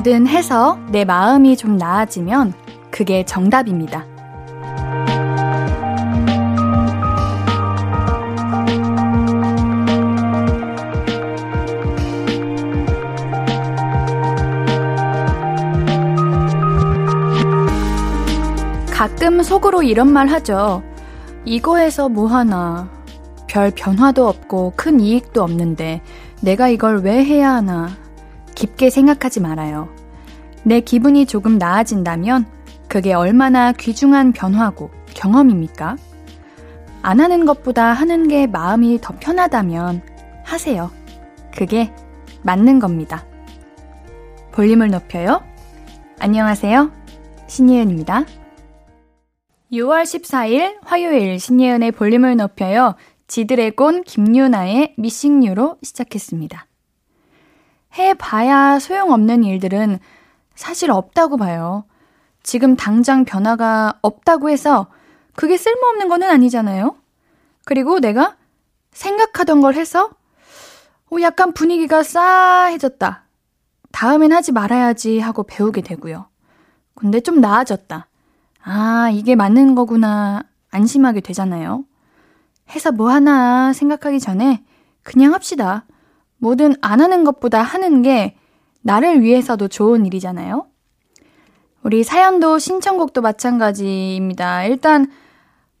뭐든 해서 내 마음이 좀 나아지면 그게 정답입니다. 가끔 속으로 이런 말 하죠. 이거 해서 뭐 하나. 별 변화도 없고 큰 이익도 없는데 내가 이걸 왜 해야 하나. 깊게 생각하지 말아요. 내 기분이 조금 나아진다면 그게 얼마나 귀중한 변화고 경험입니까? 안 하는 것보다 하는 게 마음이 더 편하다면 하세요. 그게 맞는 겁니다. 볼륨을 높여요. 안녕하세요. 신예은입니다. 6월 14일 화요일 신예은의 볼륨을 높여요. 지드래곤 김유나의 미싱유로 시작했습니다. 해봐야 소용없는 일들은 사실 없다고 봐요. 지금 당장 변화가 없다고 해서 그게 쓸모없는 거는 아니잖아요? 그리고 내가 생각하던 걸 해서 오, 약간 분위기가 싸해졌다. 다음엔 하지 말아야지 하고 배우게 되고요. 근데 좀 나아졌다. 아, 이게 맞는 거구나. 안심하게 되잖아요. 해서 뭐 하나 생각하기 전에 그냥 합시다. 뭐든 안 하는 것보다 하는 게 나를 위해서도 좋은 일이잖아요. 우리 사연도 신청곡도 마찬가지입니다. 일단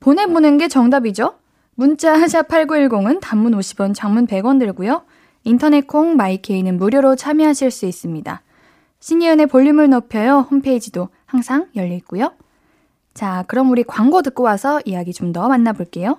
보내보는 게 정답이죠. 문자 하샵 8910은 단문 50원, 장문 100원 들고요. 인터넷 콩 마이케이는 무료로 참여하실 수 있습니다. 신이은의 볼륨을 높여요. 홈페이지도 항상 열려 있고요. 자, 그럼 우리 광고 듣고 와서 이야기 좀 더 만나볼게요.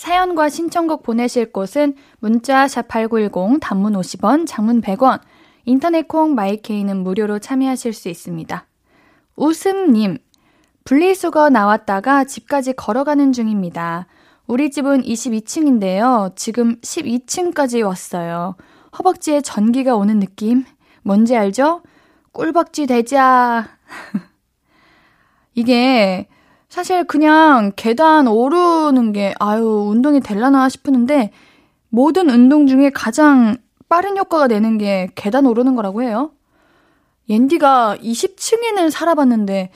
사연과 신청곡 보내실 곳은 문자 샵8910 단문 50원, 장문 100원, 인터넷 콩 마이케이는 무료로 참여하실 수 있습니다. 웃음님, 분리수거 나왔다가 집까지 걸어가는 중입니다. 우리 집은 22층인데요. 지금 12층까지 왔어요. 허벅지에 전기가 오는 느낌? 뭔지 알죠? 꿀벅지 되자. 이게 사실 그냥 계단 오르는 게, 아유, 운동이 될라나 싶었는데, 모든 운동 중에 가장 빠른 효과가 되는 게 계단 오르는 거라고 해요. 옌디가 20층에는 살아봤는데,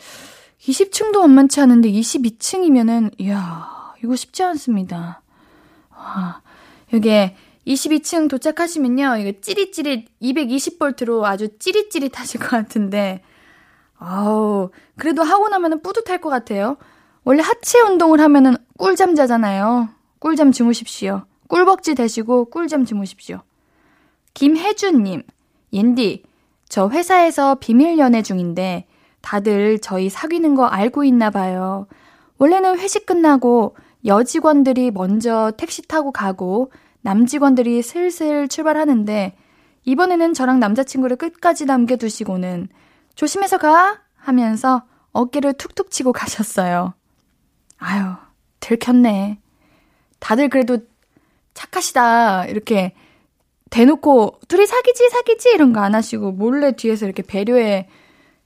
20층도 만만치 않은데 22층이면은, 이야, 이거 쉽지 않습니다. 와, 이게 22층 도착하시면요, 이거 찌릿찌릿 220볼트로 아주 찌릿찌릿하실 것 같은데, 아우, 그래도 하고 나면은 뿌듯할 것 같아요. 원래 하체 운동을 하면은 꿀잠 자잖아요. 꿀잠 주무십시오. 꿀벅지 대시고 꿀잠 주무십시오. 김혜준님, 옌디, 저 회사에서 비밀 연애 중인데 다들 저희 사귀는 거 알고 있나 봐요. 원래는 회식 끝나고 여직원들이 먼저 택시 타고 가고 남직원들이 슬슬 출발하는데 이번에는 저랑 남자친구를 끝까지 남겨두시고는 조심해서 가! 하면서 어깨를 툭툭 치고 가셨어요. 아유, 들켰네. 다들 그래도 착하시다. 이렇게 대놓고 둘이 사귀지, 사귀지 이런 거 안 하시고 몰래 뒤에서 이렇게 배려해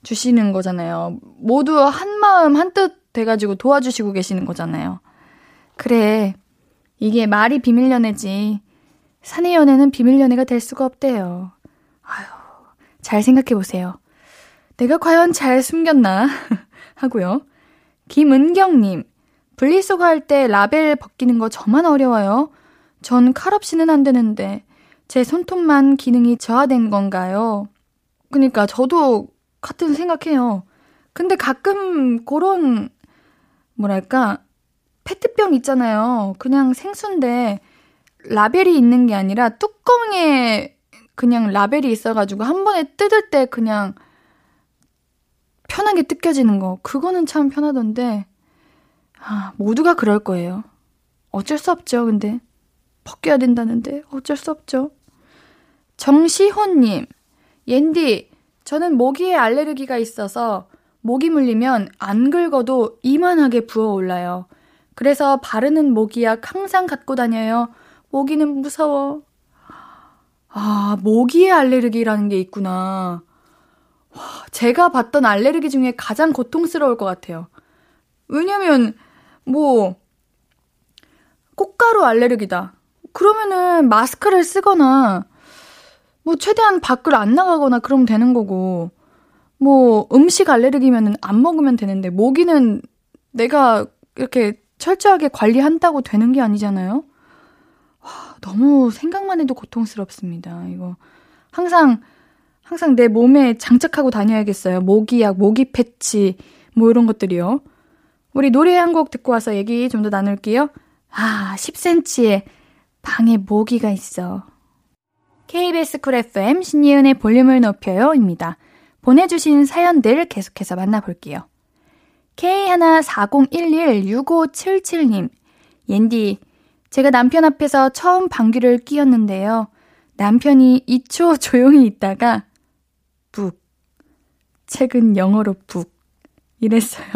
주시는 거잖아요. 모두 한 마음 한 뜻 돼가지고 도와주시고 계시는 거잖아요. 그래. 이게 말이 비밀 연애지. 사내 연애는 비밀 연애가 될 수가 없대요. 아유, 잘 생각해 보세요. 내가 과연 잘 숨겼나? 하고요. 김은경님, 분리수거 할 때 라벨 벗기는 거 저만 어려워요. 전 칼 없이는 안 되는데, 제 손톱만 기능이 저하된 건가요? 그니까 저도 같은 생각해요. 근데 가끔 그런, 뭐랄까, 페트병 있잖아요. 그냥 생수인데, 라벨이 있는 게 아니라 뚜껑에 그냥 라벨이 있어가지고 한 번에 뜯을 때 그냥 편하게 뜯겨지는 거. 그거는 참 편하던데. 아, 모두가 그럴 거예요. 어쩔 수 없죠, 근데. 벗겨야 된다는데 어쩔 수 없죠. 정시호님, 옌디, 저는 모기에 알레르기가 있어서 모기 물리면 안 긁어도 이만하게 부어올라요. 그래서 바르는 모기약 항상 갖고 다녀요. 모기는 무서워. 아, 모기의 알레르기라는 게 있구나. 와, 제가 봤던 알레르기 중에 가장 고통스러울 것 같아요. 왜냐면, 뭐, 꽃가루 알레르기다. 그러면은 마스크를 쓰거나, 뭐, 최대한 밖을 안 나가거나 그러면 되는 거고, 뭐, 음식 알레르기면은 안 먹으면 되는데, 모기는 내가 이렇게 철저하게 관리한다고 되는 게 아니잖아요? 와, 너무 생각만 해도 고통스럽습니다. 이거. 항상, 항상 내 몸에 장착하고 다녀야겠어요. 모기약, 모기 패치, 뭐 이런 것들이요. 우리 노래 한 곡 듣고 와서 얘기 좀 더 나눌게요. 아, 10cm의 방에 모기가 있어. KBS 쿨 FM 신예은의 볼륨을 높여요입니다. 보내주신 사연들 계속해서 만나볼게요. K140116577님, 옌디, 제가 남편 앞에서 처음 방귀를 뀌었는데요. 남편이 2초 조용히 있다가, 북. 책은 영어로 북. 이랬어요.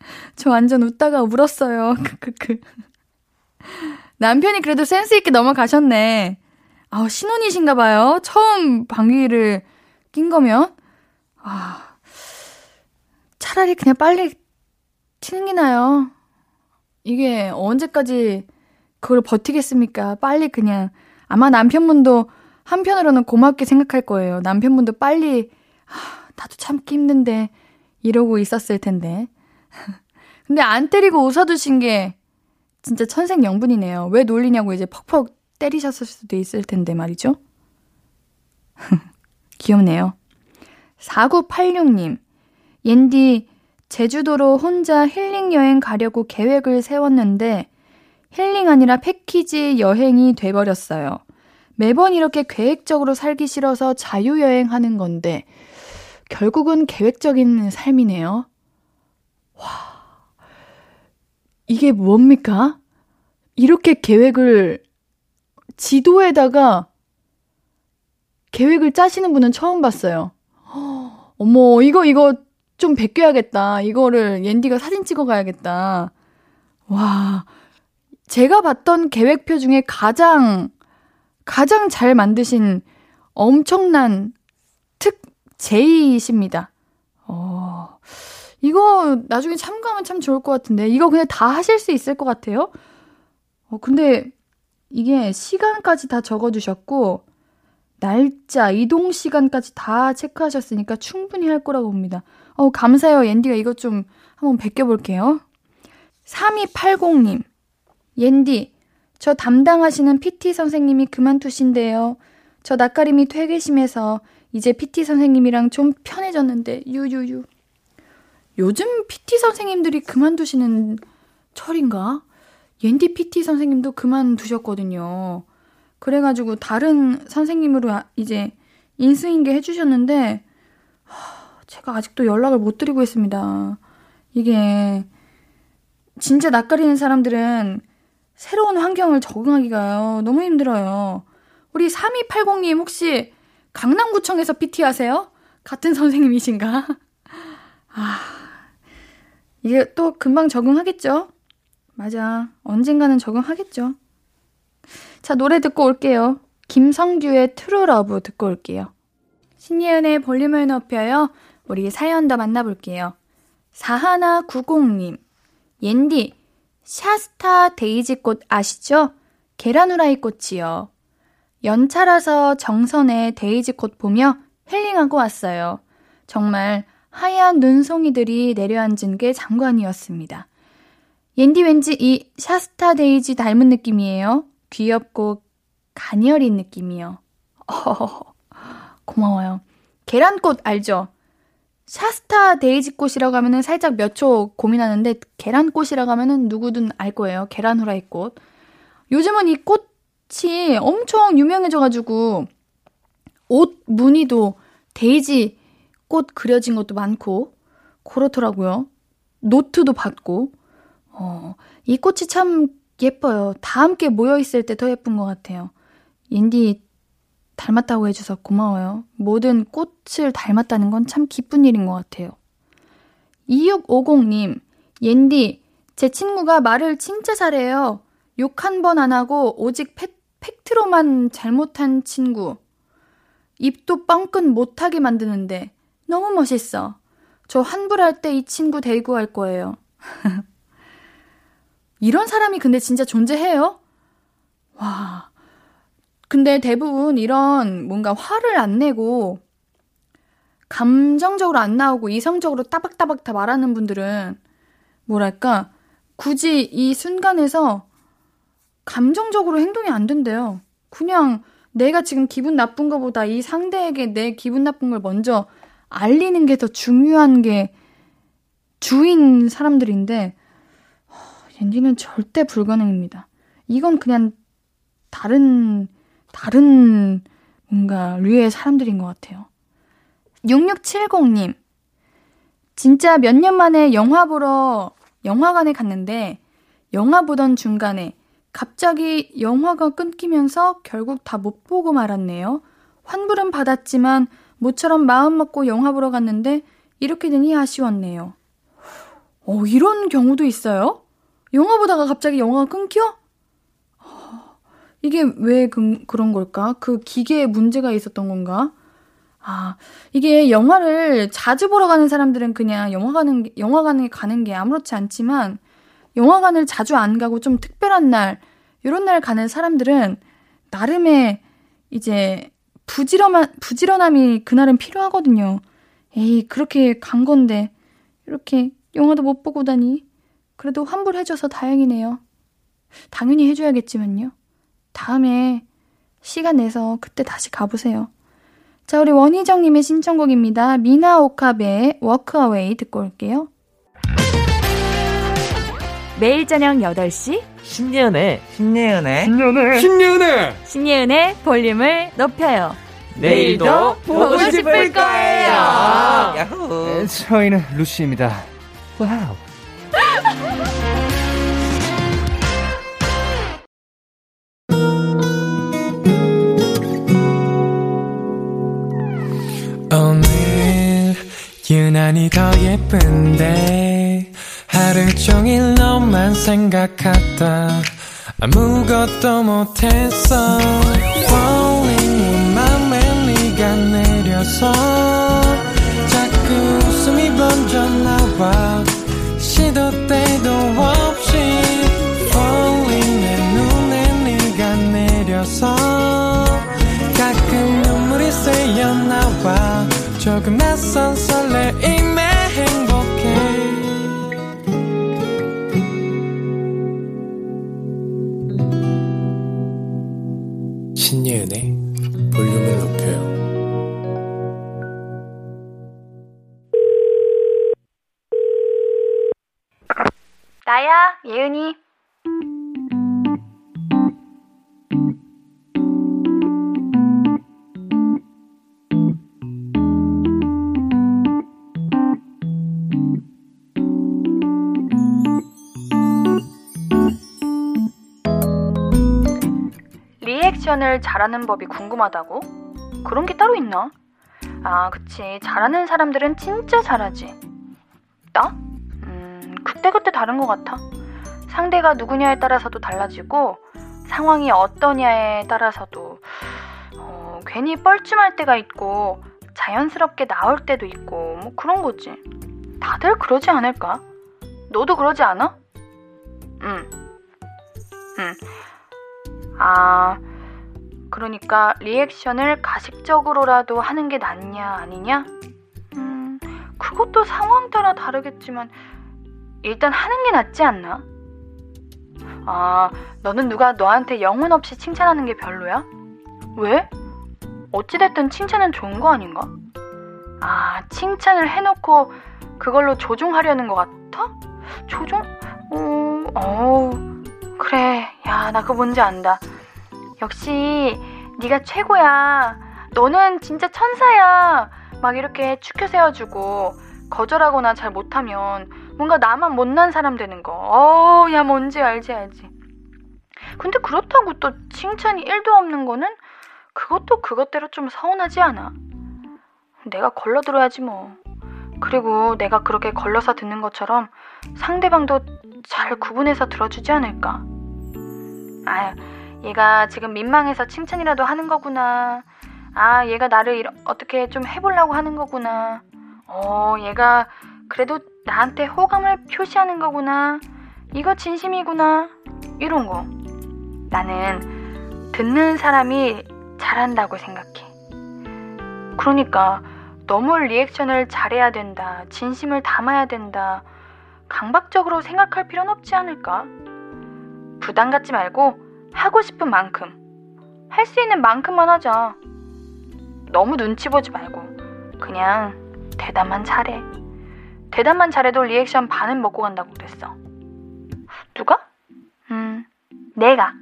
저 완전 웃다가 울었어요. 크크크. 남편이 그래도 센스 있게 넘어가셨네. 아, 신혼이신가 봐요. 처음 방귀를 낀 거면. 아, 차라리 그냥 빨리 튀는 게 나요. 이게 언제까지 그걸 버티겠습니까? 빨리 그냥. 아마 남편분도 한편으로는 고맙게 생각할 거예요. 남편분도 빨리, 아, 나도 참기 힘든데, 이러고 있었을 텐데. 근데 안 때리고 웃어주신 게 진짜 천생연분이네요. 왜 놀리냐고 이제 퍽퍽 때리셨을 수도 있을 텐데 말이죠. 귀엽네요. 4986님, 옌디, 제주도로 혼자 힐링 여행 가려고 계획을 세웠는데 힐링 아니라 패키지 여행이 돼버렸어요. 매번 이렇게 계획적으로 살기 싫어서 자유여행하는 건데 결국은 계획적인 삶이네요. 와, 이게 뭡니까? 이렇게 계획을 지도에다가 계획을 짜시는 분은 처음 봤어요. 어머, 이거, 이거 좀 베껴야겠다. 이거를 옌디가 사진 찍어 가야겠다. 와. 제가 봤던 계획표 중에 가장, 가장 잘 만드신 엄청난 특 제이십니다. 어, 이거 나중에 참가하면 참 좋을 것 같은데. 이거 그냥 다 하실 수 있을 것 같아요. 어, 근데 이게 시간까지 다 적어주셨고, 날짜, 이동 시간까지 다 체크하셨으니까 충분히 할 거라고 봅니다. 어, 감사해요. 옌디가 이것 좀 한번 베껴볼게요. 3280님. 옌디, 저 담당하시는 PT 선생님이 그만두신대요. 저 낯가림이 되게 심해서 이제 PT 선생님이랑 좀 편해졌는데, 유유유. 요즘 PT 선생님들이 그만두시는 철인가? 옌디 PT 선생님도 그만두셨거든요. 그래가지고 다른 선생님으로 이제 인수인계 해주셨는데, 제가 아직도 연락을 못 드리고 있습니다. 이게, 진짜 낯가리는 사람들은 새로운 환경을 적응하기가요. 너무 힘들어요. 우리 3280님 혹시 강남구청에서 PT 하세요? 같은 선생님이신가? 아, 이게 또 금방 적응하겠죠? 맞아. 언젠가는 적응하겠죠. 자, 노래 듣고 올게요. 김성규의 True Love 듣고 올게요. 신예은의 볼륨을 높여요. 우리 사연 더 만나볼게요. 4190님. 옌디, 샤스타 데이지꽃 아시죠? 계란 후라이 꽃이요. 연차라서 정선에 데이지꽃 보며 힐링하고 왔어요. 정말 하얀 눈송이들이 내려앉은 게 장관이었습니다. 옌디 왠지 이 샤스타 데이지 닮은 느낌이에요. 귀엽고 가녀린 느낌이요. 어, 고마워요. 계란꽃 알죠? 샤스타 데이지꽃이라고 하면은 살짝 몇 초 고민하는데 계란꽃이라고 하면은 누구든 알 거예요. 계란 후라이 꽃. 요즘은 이 꽃이 엄청 유명해져가지고 옷 무늬도 데이지 꽃 그려진 것도 많고 그렇더라고요. 노트도 받고 어, 이 꽃이 참 예뻐요. 다 함께 모여 있을 때 더 예쁜 것 같아요. 인디 닮았다고 해줘서 고마워요. 모든 꽃을 닮았다는 건 참 기쁜 일인 것 같아요. 2650님, 옌디, 제 친구가 말을 진짜 잘해요. 욕 한 번 안 하고 오직 팩, 팩트로만 잘못한 친구. 입도 뻥끗 못하게 만드는데 너무 멋있어. 저 환불할 때 이 친구 데리고 갈 거예요. 이런 사람이 근데 진짜 존재해요? 와. 근데 대부분 이런 뭔가 화를 안 내고 감정적으로 안 나오고 이성적으로 따박따박 다 말하는 분들은 뭐랄까 굳이 이 순간에서 감정적으로 행동이 안 된대요. 그냥 내가 지금 기분 나쁜 것보다 이 상대에게 내 기분 나쁜 걸 먼저 알리는 게 더 중요한 게 주인 사람들인데 옌디는 절대 불가능입니다. 이건 그냥 다른 다른 뭔가 류의 사람들인 것 같아요. 6670님 진짜 몇 년 만에 영화 보러 영화관에 갔는데 영화 보던 중간에 갑자기 영화가 끊기면서 결국 다 못 보고 말았네요. 환불은 받았지만 모처럼 마음 먹고 영화 보러 갔는데 이렇게 되니 아쉬웠네요. 어, 이런 경우도 있어요? 영화 보다가 갑자기 영화가 끊겨? 어, 이게 왜 그, 그런 걸까? 그 기계에 문제가 있었던 건가? 아, 이게 영화를 자주 보러 가는 사람들은 그냥 영화관은, 영화관에 가는 게 아무렇지 않지만, 영화관을 자주 안 가고 좀 특별한 날, 이런 날 가는 사람들은 나름의 이제 부지런한, 부지런함이 그날은 필요하거든요. 에이, 그렇게 간 건데, 이렇게 영화도 못 보고 다니. 그래도 환불해줘서 다행이네요. 당연히 해줘야겠지만요. 다음에 시간 내서 그때 다시 가보세요. 자, 우리 원희정님의 신청곡입니다. 미나 오카베의 워크어웨이 듣고 올게요. 매일 저녁 8시 신예은의 신예은의 신예은의 신예은의 신예은의 볼륨을 높여요. 내일도 보고 싶을 거예요. 야호. 네, 저희는 루시입니다. 와우. 유난히 더 예쁜데 하루 종일 너만 생각하다 아무것도 못했어 Falling 내 맘에 네가 내려서 자꾸 웃음이 번져 나와 시도 때도 없 리액션을 잘하는 법이 궁금하다고? 그런 게 따로 있나? 아, 그치. 잘하는 사람들은 진짜 잘하지. 나? 음, 그때그때 다른 것 같아. 상대가 누구냐에 따라서도 달라지고, 상황이 어떠냐에 따라서도, 어, 괜히 뻘쭘할 때가 있고, 자연스럽게 나올 때도 있고, 뭐 그런 거지. 다들 그러지 않을까? 너도 그러지 않아? 응. 응. 아, 그러니까 리액션을 가식적으로라도 하는 게 낫냐, 아니냐? 음, 그것도 상황 따라 다르겠지만, 일단 하는 게 낫지 않나? 아, 너는 누가 너한테 영혼 없이 칭찬하는 게 별로야? 왜? 어찌됐든 칭찬은 좋은 거 아닌가? 아, 칭찬을 해놓고 그걸로 조종하려는 것 같아? 조종? 어, 어, 그래. 야, 나 그거 뭔지 안다. 역시 네가 최고야. 너는 진짜 천사야. 막 이렇게 축혀 세워주고 거절하거나 잘 못하면 뭔가 나만 못난 사람 되는 거. 어, 야 뭔지 알지 알지. 근데 그렇다고 또 칭찬이 1도 없는 거는 그것도 그것대로 좀 서운하지 않아? 내가 걸러들어야지 뭐. 그리고 내가 그렇게 걸러서 듣는 것처럼 상대방도 잘 구분해서 들어주지 않을까? 아유, 얘가 지금 민망해서 칭찬이라도 하는 거구나. 아, 얘가 나를 이러, 어떻게 좀 해보려고 하는 거구나. 어, 얘가 그래도 나한테 호감을 표시하는 거구나. 이거 진심이구나. 이런 거. 나는 듣는 사람이 잘한다고 생각해. 그러니까 너무 리액션을 잘해야 된다. 진심을 담아야 된다. 강박적으로 생각할 필요는 없지 않을까? 부담 갖지 말고 하고 싶은 만큼, 할 수 있는 만큼만 하자. 너무 눈치 보지 말고, 그냥 대답만 잘해. 대답만 잘해도 리액션 반은 먹고 간다고 그랬어. 누가? 음, 내가.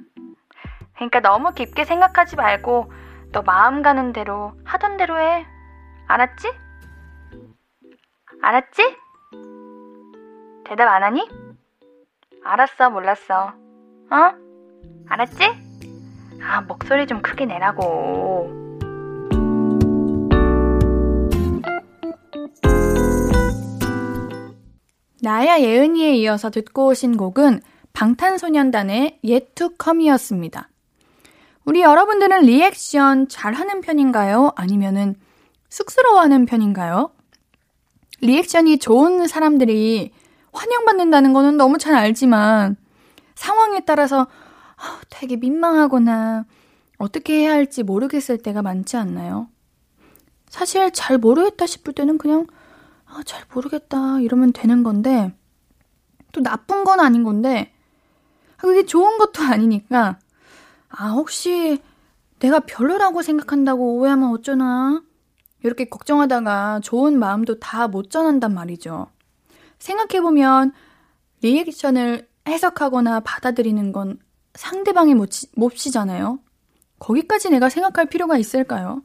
그러니까 너무 깊게 생각하지 말고, 너 마음 가는 대로 하던 대로 해. 알았지? 알았지? 대답 안 하니? 알았어, 몰랐어. 어? 알았지? 아, 목소리 좀 크게 내라고. 나야 예은이에 이어서 듣고 오신 곡은 방탄소년단의 Come이었습니다. 우리 여러분들은 리액션 잘 하는 편인가요? 아니면은 쑥스러워하는 편인가요? 리액션이 좋은 사람들이 환영받는다는 거는 너무 잘 알지만 상황에 따라서 되게 민망하거나 어떻게 해야 할지 모르겠을 때가 많지 않나요? 사실 잘 모르겠다 싶을 때는 그냥 아, 잘 모르겠다 이러면 되는 건데 또 나쁜 건 아닌 건데 그게 좋은 것도 아니니까 아 혹시 내가 별로라고 생각한다고 오해하면 어쩌나 이렇게 걱정하다가 좋은 마음도 다 못 전한단 말이죠. 생각해보면 리액션을 해석하거나 받아들이는 건 상대방의 몫이, 몫이잖아요. 거기까지 내가 생각할 필요가 있을까요?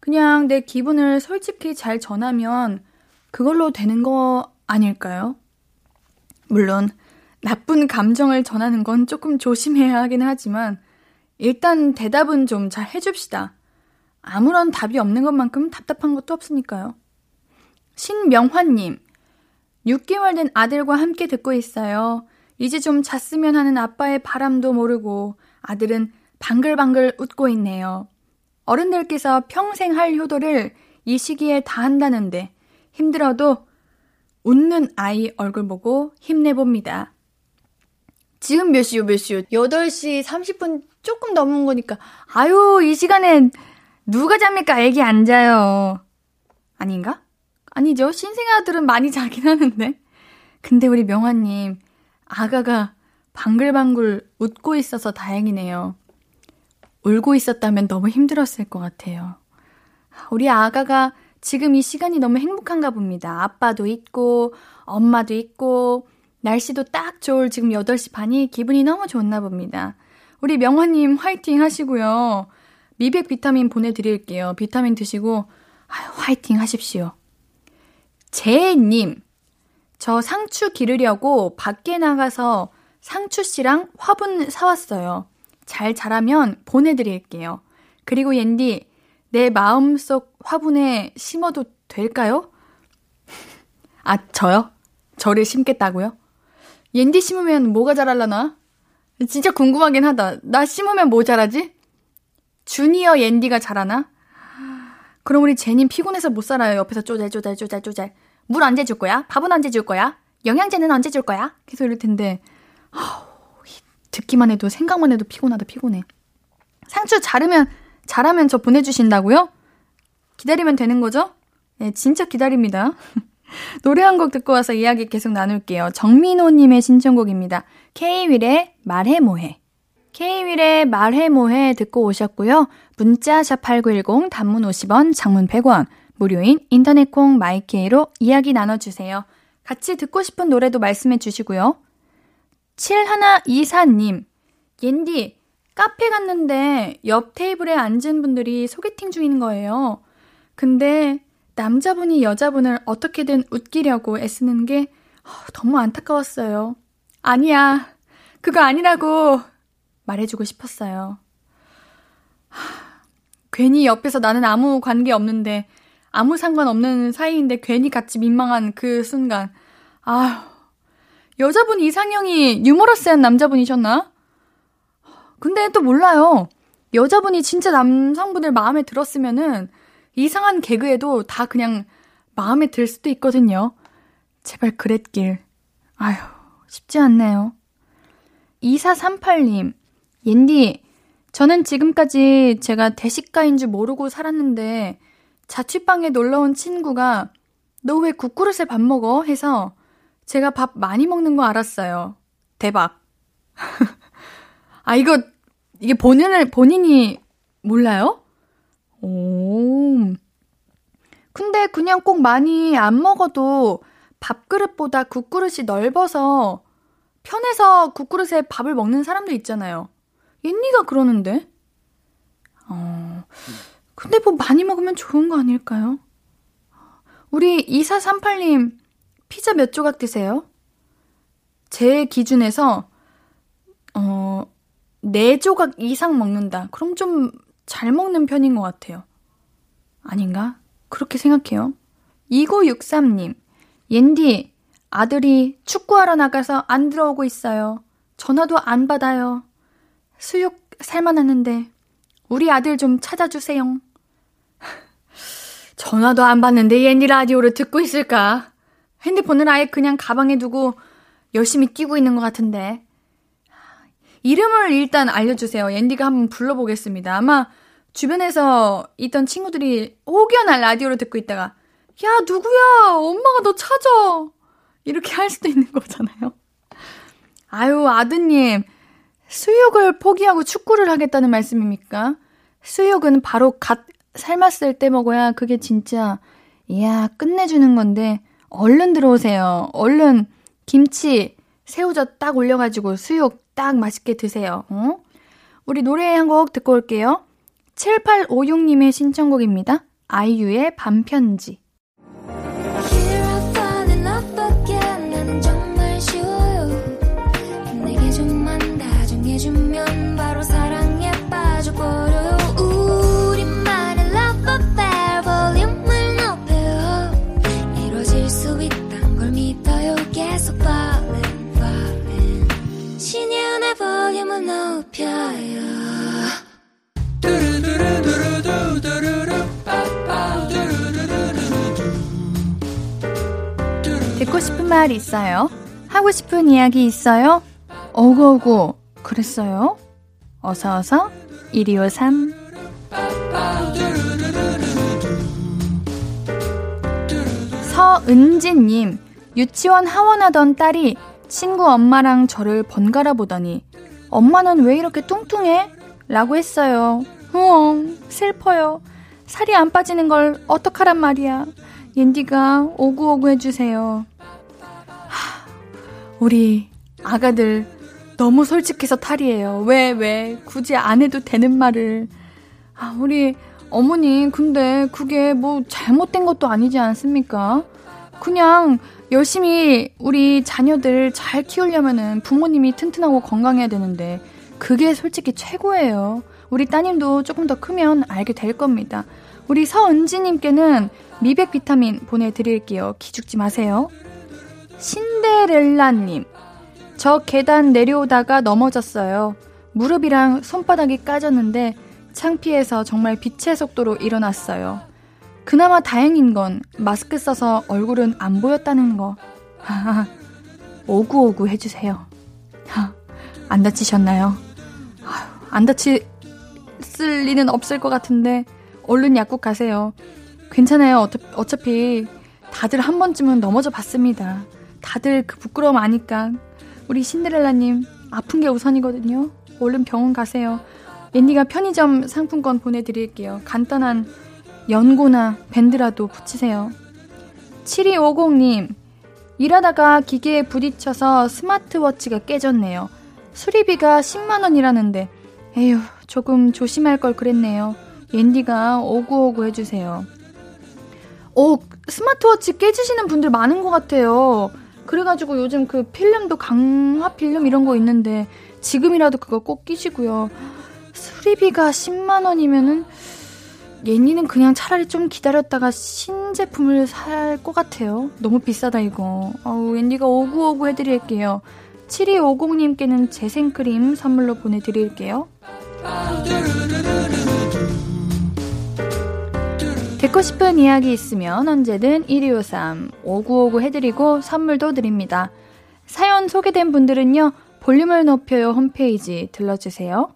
그냥 내 기분을 솔직히 잘 전하면 그걸로 되는 거 아닐까요? 물론 나쁜 감정을 전하는 건 조금 조심해야 하긴 하지만 일단 대답은 좀 잘 해줍시다. 아무런 답이 없는 것만큼 답답한 것도 없으니까요. 신명환님, 6개월 된 아들과 함께 듣고 있어요. 이제 좀 잤으면 하는 아빠의 바람도 모르고 아들은 방글방글 웃고 있네요. 어른들께서 평생 할 효도를 이 시기에 다 한다는데 힘들어도 웃는 아이 얼굴 보고 힘내봅니다. 지금 몇 시요, 몇 시요? 8시 30분 조금 넘은 거니까. 아유, 이 시간엔 누가 잡니까? 애기 안 자요. 아닌가? 아니죠. 신생아들은 많이 자긴 하는데. 근데 우리 명화님, 아가가 방글방글 웃고 있어서 다행이네요. 울고 있었다면 너무 힘들었을 것 같아요. 우리 아가가 지금 이 시간이 너무 행복한가 봅니다. 아빠도 있고, 엄마도 있고, 날씨도 딱 좋을 지금 8시 반이 기분이 너무 좋나 봅니다. 우리 명화님 화이팅 하시고요. 미백 비타민 보내드릴게요. 비타민 드시고, 아유, 화이팅 하십시오. 재님, 저 상추 기르려고 밖에 나가서 상추 씨랑 화분 사왔어요. 잘 자라면 보내드릴게요. 그리고 옌디, 내 마음속 화분에 심어도 될까요? 아, 저요? 저를 심겠다고요? 옌디 심으면 뭐가 자랄라나? 진짜 궁금하긴 하다. 나 심으면 뭐 자라지? 주니어 옌디가 자라나? 그럼 우리 제님 피곤해서 못 살아요. 옆에서 쪼잘 쪼잘 쪼잘 쪼잘. 물 언제 줄 거야? 밥은 언제 줄 거야? 영양제는 언제 줄 거야? 계속 이럴 텐데 듣기만 해도 생각만 해도 피곤하다 피곤해. 상추 자르면 자라면 저 보내주신다고요? 기다리면 되는 거죠? 네, 진짜 기다립니다. 노래 한 곡 듣고 와서 이야기 계속 나눌게요. 정민호님의 신청곡입니다. K-윌의 말해 뭐해. K-윌의 말해 뭐해 듣고 오셨고요. 문자 샵8910 단문 50원, 장문 100원, 무료인 인터넷 콩 마이케이로 이야기 나눠주세요. 같이 듣고 싶은 노래도 말씀해 주시고요. 7124님, 옌디, 카페 갔는데 옆 테이블에 앉은 분들이 소개팅 중인 거예요. 근데 남자분이 여자분을 어떻게든 웃기려고 애쓰는 게 너무 안타까웠어요. 아니야. 그거 아니라고 말해주고 싶었어요. 괜히 옆에서 나는 아무 관계 없는데 아무 상관없는 사이인데 괜히 같이 민망한 그 순간. 아휴. 여자분 이상형이 유머러스한 남자분이셨나? 근데 또 몰라요. 여자분이 진짜 남성분을 마음에 들었으면은 이상한 개그에도 다 그냥 마음에 들 수도 있거든요. 제발 그랬길. 아휴, 쉽지 않네요. 2438님, 옌디, 저는 지금까지 제가 대식가인 줄 모르고 살았는데 자취방에 놀러 온 친구가 너 왜 국그릇에 밥 먹어? 해서 제가 밥 많이 먹는 거 알았어요. 대박. 아, 이거, 이게 본인을, 본인이 몰라요? 오. 근데 그냥 꼭 많이 안 먹어도 밥그릇보다 국그릇이 넓어서 편해서 국그릇에 밥을 먹는 사람들 있잖아요. 옌니가 그러는데? 어, 근데 뭐 많이 먹으면 좋은 거 아닐까요? 우리 2438님, 피자 몇 조각 드세요? 제 기준에서, 어, 4조각 이상 먹는다. 그럼 좀 잘 먹는 편인 것 같아요. 아닌가? 그렇게 생각해요. 2963님, 옌디, 아들이 축구하러 나가서 안 들어오고 있어요. 전화도 안 받아요. 수육 살만하는데, 우리 아들 좀 찾아주세요. 전화도 안 받는데 옌디 라디오를 듣고 있을까? 핸드폰을 아예 그냥 가방에 두고 열심히 뛰고 있는 것 같은데. 이름을 일단 알려주세요. 옌디가 한번 불러보겠습니다. 아마 주변에서 있던 친구들이 혹여나 라디오를 듣고 있다가 야 누구야 엄마가 너 찾아 이렇게 할 수도 있는 거잖아요. 아유 아드님 수육을 포기하고 축구를 하겠다는 말씀입니까? 수육은 바로 갓 삶았을 때 먹어야 그게 진짜 이야 끝내주는 건데 얼른 들어오세요. 얼른 김치 새우젓 딱 올려가지고 수육 딱 맛있게 드세요. 어? 우리 노래 한 곡 듣고 올게요. 7856님의 신청곡입니다. 아이유의 반편지. 말 있어요? 하고 싶은 이야기 있어요? 어구어구 그랬어요? 어서어서 1253 서은지님 유치원 하원하던 딸이 친구 엄마랑 저를 번갈아 보더니 엄마는 왜 이렇게 뚱뚱해? 라고 했어요. 후엉 슬퍼요. 살이 안 빠지는 걸 어떡하란 말이야. 옌디가 오구오구 해주세요. 하, 우리 아가들 너무 솔직해서 탈이에요. 왜, 왜, 굳이 안 해도 되는 말을. 아, 우리 어머니, 근데 그게 뭐 잘못된 것도 아니지 않습니까? 그냥 열심히 우리 자녀들 잘 키우려면은 부모님이 튼튼하고 건강해야 되는데, 그게 솔직히 최고예요. 우리 따님도 조금 더 크면 알게 될 겁니다. 우리 서은지님께는 미백 비타민 보내드릴게요. 기죽지 마세요. 신데렐라님, 저 계단 내려오다가 넘어졌어요. 무릎이랑 손바닥이 까졌는데 창피해서 정말 빛의 속도로 일어났어요. 그나마 다행인 건 마스크 써서 얼굴은 안 보였다는 거. 오구오구 해주세요. 안 다치셨나요? 안 다칠 리는 없을 것 같은데 얼른 약국 가세요. 괜찮아요. 어차피 다들 한 번쯤은 넘어져 봤습니다. 다들 그 부끄러움 아니까 우리 신데렐라님 아픈 게 우선이거든요. 얼른 병원 가세요. 앤디가 편의점 상품권 보내드릴게요. 간단한 연고나 밴드라도 붙이세요. 7250님, 일하다가 기계에 부딪혀서 스마트워치가 깨졌네요. 수리비가 10만원이라는데, 에휴, 조금 조심할 걸 그랬네요. 앤디가 오구오구 해주세요. 오, 스마트워치 깨지시는 분들 많은 것 같아요. 그래가지고 요즘 그 필름도 강화 필름 이런 거 있는데 지금이라도 그거 꼭 끼시고요. 수리비가 10만 원이면은 옌니는 그냥 차라리 좀 기다렸다가 신제품을 살 것 같아요. 너무 비싸다 이거. 어우, 옌니가 오구오구 해드릴게요. 7250님께는 재생크림 선물로 보내드릴게요. 듣고 싶은 이야기 있으면 언제든 1253 5959 해드리고 선물도 드립니다. 사연 소개된 분들은요, 볼륨을 높여요 홈페이지 들러주세요.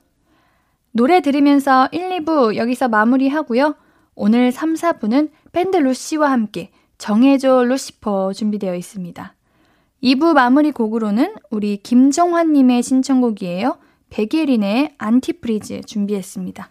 노래 들으면서 1, 2부 여기서 마무리 하고요. 오늘 3, 4부는 밴드 루시와 함께 정해줘 루시퍼 준비되어 있습니다. 2부 마무리 곡으로는 우리 김정환님의 신청곡이에요. 백예린의 Antifreeze 준비했습니다.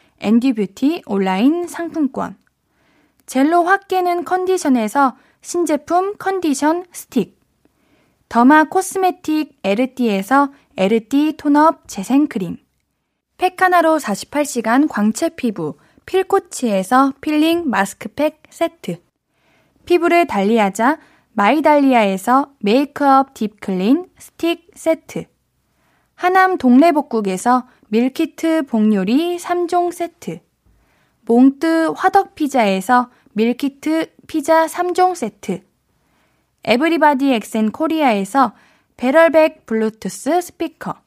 앤디뷰티 온라인 상품권. 젤로 확 깨는 컨디션에서 신제품 컨디션 스틱. 더마 코스메틱 에르띠에서 에르띠 tone-up 재생크림. 팩하나로 48시간 광채 피부 필코치에서 필링 마스크팩 세트. 피부를 달리하자 마이달리아에서 메이크업 deep clean 스틱 세트. 하남 동래복국에서 밀키트 복요리 3종 세트. 몽뜨 화덕 피자에서 밀키트 피자 3종 세트. 에브리바디 엑센 코리아에서 배럴백 블루투스 스피커.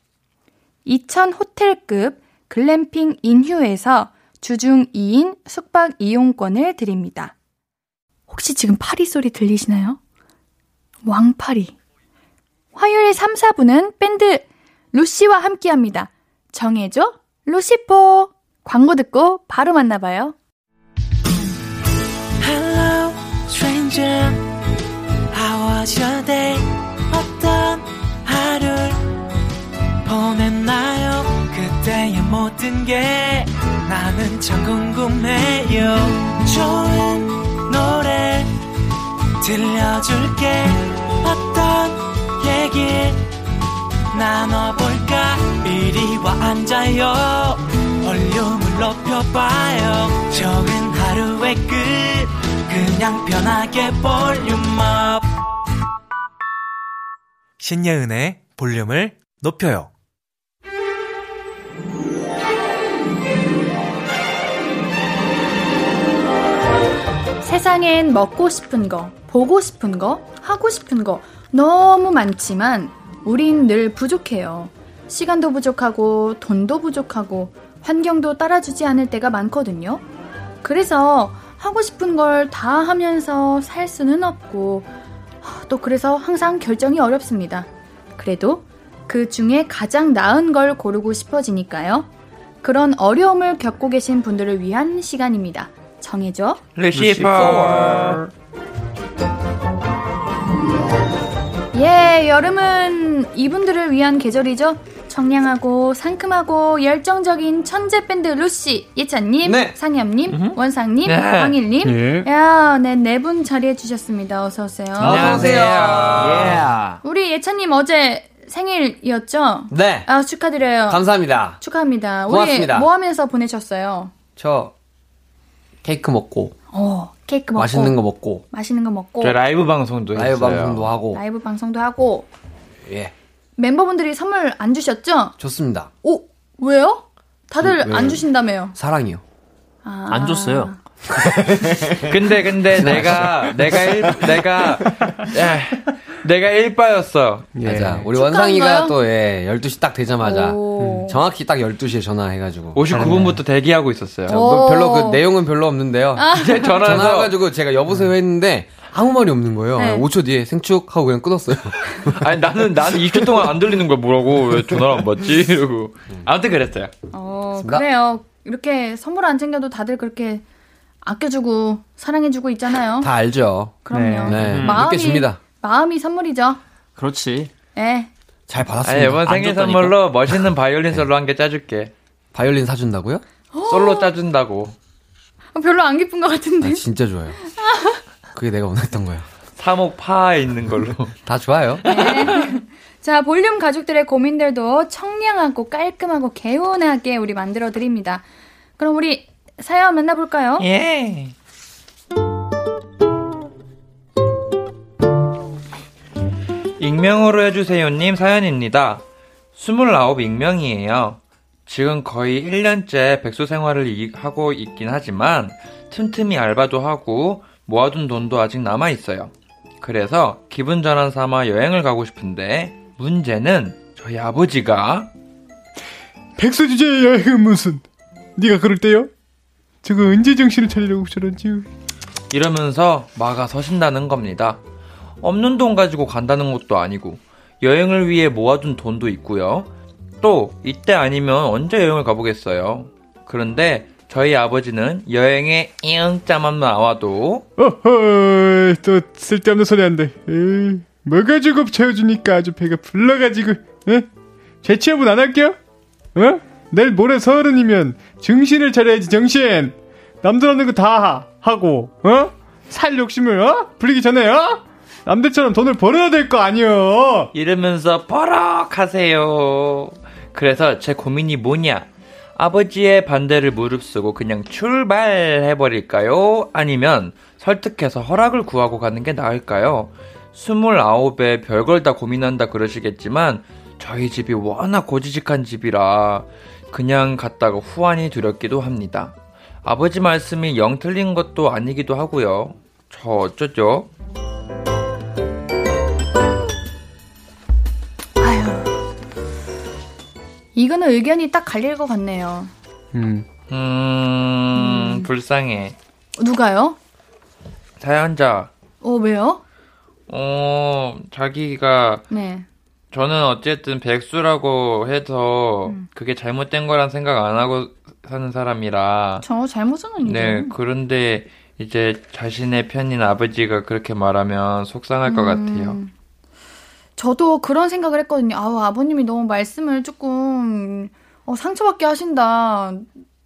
2000 호텔급 글램핑 인휴에서 주중 2인 숙박 이용권을 드립니다. 혹시 지금 파리 소리 들리시나요? 왕파리. 화요일 3, 4부는 밴드 루시와 함께 합니다. 정해줘, 루시포. 광고 듣고 바로 만나봐요. Hello, stranger. How was your day? 어떤 하루를 보냈나요? 그때의 모든 게 나는 참 궁금해요. 좋은 노래 들려줄게. 어떤 얘기 나눠볼까? 이리 와 앉아요. 볼륨을 높여봐요. 적은 하루의 끝. 그냥 편하게 볼륨업. 신예은의 볼륨을 높여요. 세상엔 먹고 싶은 거, 보고 싶은 거, 하고 싶은 거 너무 많지만 우린 늘 부족해요. 시간도 부족하고 돈도 부족하고 환경도 따라주지 않을 때가 많거든요. 그래서 하고 싶은 걸 다 하면서 살 수는 없고 또 그래서 항상 결정이 어렵습니다. 그래도 그 중에 가장 나은 걸 고르고 싶어지니까요. 그런 어려움을 겪고 계신 분들을 위한 시간입니다. 정해줘. 루시퍼. 예, 여름은 이분들을 위한 계절이죠. 청량하고 상큼하고 열정적인 천재 밴드 루시 예찬님, 네. 상엽님, 원상님, 네. 황일님, 예. 야, 네, 네분 자리해 주셨습니다. 어서 오세요. 안녕하세요. 우리 예찬님 어제 생일이었죠? 네. 아, 축하드려요. 감사합니다. 축하합니다. 우리 고맙습니다. 뭐 하면서 보내셨어요? 저 케이크 먹고 어, 케이크 먹고 맛있는 거 먹고 맛있는 거 먹고 저희 라이브 방송도 라이브 했어요. 방송도 하고 라이브 방송도 하고 예 멤버분들이 선물 안 주셨죠? 좋습니다. 오, 왜요? 다들 왜요? 안 주신다며요. 사랑이요. 아, 안 줬어요. 근데 근데 내가 내가 일, 내가 야, 내가 1바였어. 예. 맞아. 우리? 원상이가 또, 예, 12시 딱 되자마자. 오. 정확히 딱 12시에 전화해 가지고. 59분부터 대기하고 있었어요. 저뭐 오. 별로 그 내용은 별로 없는데요. 이제 전화해서 전화해 가지고 제가 여보세요 했는데 아무 말이 없는 거예요. 네. 5초 뒤에 생축 하고 그냥 끊었어요. 아니 나는 나는 20초 동안 안 들리는 거야 뭐라고 왜 전화를 안 받지 이러고 아무튼 그랬어요. 어. 그래요. 이렇게 선물 안 챙겨도 다들 그렇게 아껴주고 사랑해주고 있잖아요. 다 알죠. 그럼요. 네. 마음이 느껴집니다. 마음이 선물이죠. 그렇지. 예. 잘 아니 받았습니다. 이번 생일? 선물로 멋있는 바이올린 솔로 한 개 짜줄게. 바이올린 사준다고요? 솔로 짜준다고. 어, 별로 안 기쁜 것 같은데. 아, 진짜 좋아요. 그게 내가 원했던 거예요. 3억 파에 있는 걸로. 다 좋아요. 자, 볼륨 가족들의 고민들도 청량하고 깔끔하고 개운하게 우리 만들어 드립니다. 그럼 우리 사연 만나볼까요? 예. 익명으로 해주세요님 사연입니다. 29 익명이에요. 지금 거의 1년째 백수 생활을 이- 하고 있긴 하지만 틈틈이 알바도 하고 모아둔 돈도 아직 남아 있어요. 그래서 기분 전환 삼아 여행을 가고 싶은데 문제는 저희 아버지가 백수 주제의 여행은 무슨? 네가 그럴 때요? 저거 언제 정신을 차리려고 저런지. 이러면서 막아 서신다는 겁니다. 없는 돈 가지고 간다는 것도 아니고 여행을 위해 모아둔 돈도 있고요. 또 이때 아니면 언제 여행을 가보겠어요. 그런데 저희 아버지는 여행에 이응자만 나와도 어허, 또 쓸데없는 소리 뭐 가지고 채워주니까 아주 배가 불러가지고, 에? 재취업은 안 할게요? 어? 내일 모레 서른이면 정신을 차려야지, 정신! 남들 하는 거 다 하고, 어? 살 욕심을, 어? 부리기 전에, 어? 남들처럼 돈을 벌어야 될 거 아니여! 이러면서 버럭하세요. 그래서 제 고민이 뭐냐? 아버지의 반대를 무릅쓰고 그냥 출발해버릴까요? 아니면 설득해서 허락을 구하고 가는 게 나을까요? 29에 별걸 다 고민한다 그러시겠지만 저희 집이 워낙 고지식한 집이라 그냥 갔다가 후환이 두렵기도 합니다. 아버지 말씀이 영 틀린 것도 아니기도 하고요. 저 어쩌죠? 이거는 의견이 딱 갈릴 것 같네요. 음. 음, 불쌍해. 누가요? 사연자, 어, 왜요? 어, 자기가, 네. 저는 어쨌든 백수라고 해서 그게 잘못된 거란 생각 안 하고 사는 사람이라, 저 잘못은 아니죠. 네, 그런데 이제 자신의 편인 아버지가 그렇게 말하면 속상할 것 음. 같아요. 저도 그런 생각을 했거든요. 아우, 아버님이 너무 말씀을 조금, 어, 상처받게 하신다.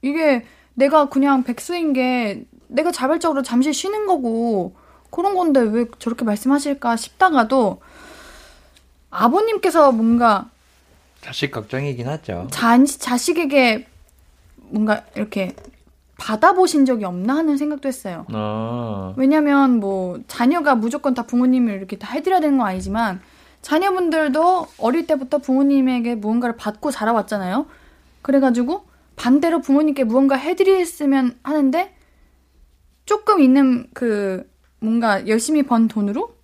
이게 내가 그냥 백수인 게 내가 자발적으로 잠시 쉬는 거고, 그런 건데 왜 저렇게 말씀하실까 싶다가도, 아버님께서 뭔가 자식 걱정이긴 하죠. 자, 자식에게 뭔가 이렇게 받아보신 적이 없나 하는 생각도 했어요. 어, 왜냐면 뭐 자녀가 무조건 다 부모님을 이렇게 다 해드려야 되는 건 아니지만 자녀분들도 어릴 때부터 부모님에게 무언가를 받고 자라왔잖아요. 그래가지고 반대로 부모님께 무언가 해드렸으면 하는데 조금 있는 그 뭔가 열심히 번 돈으로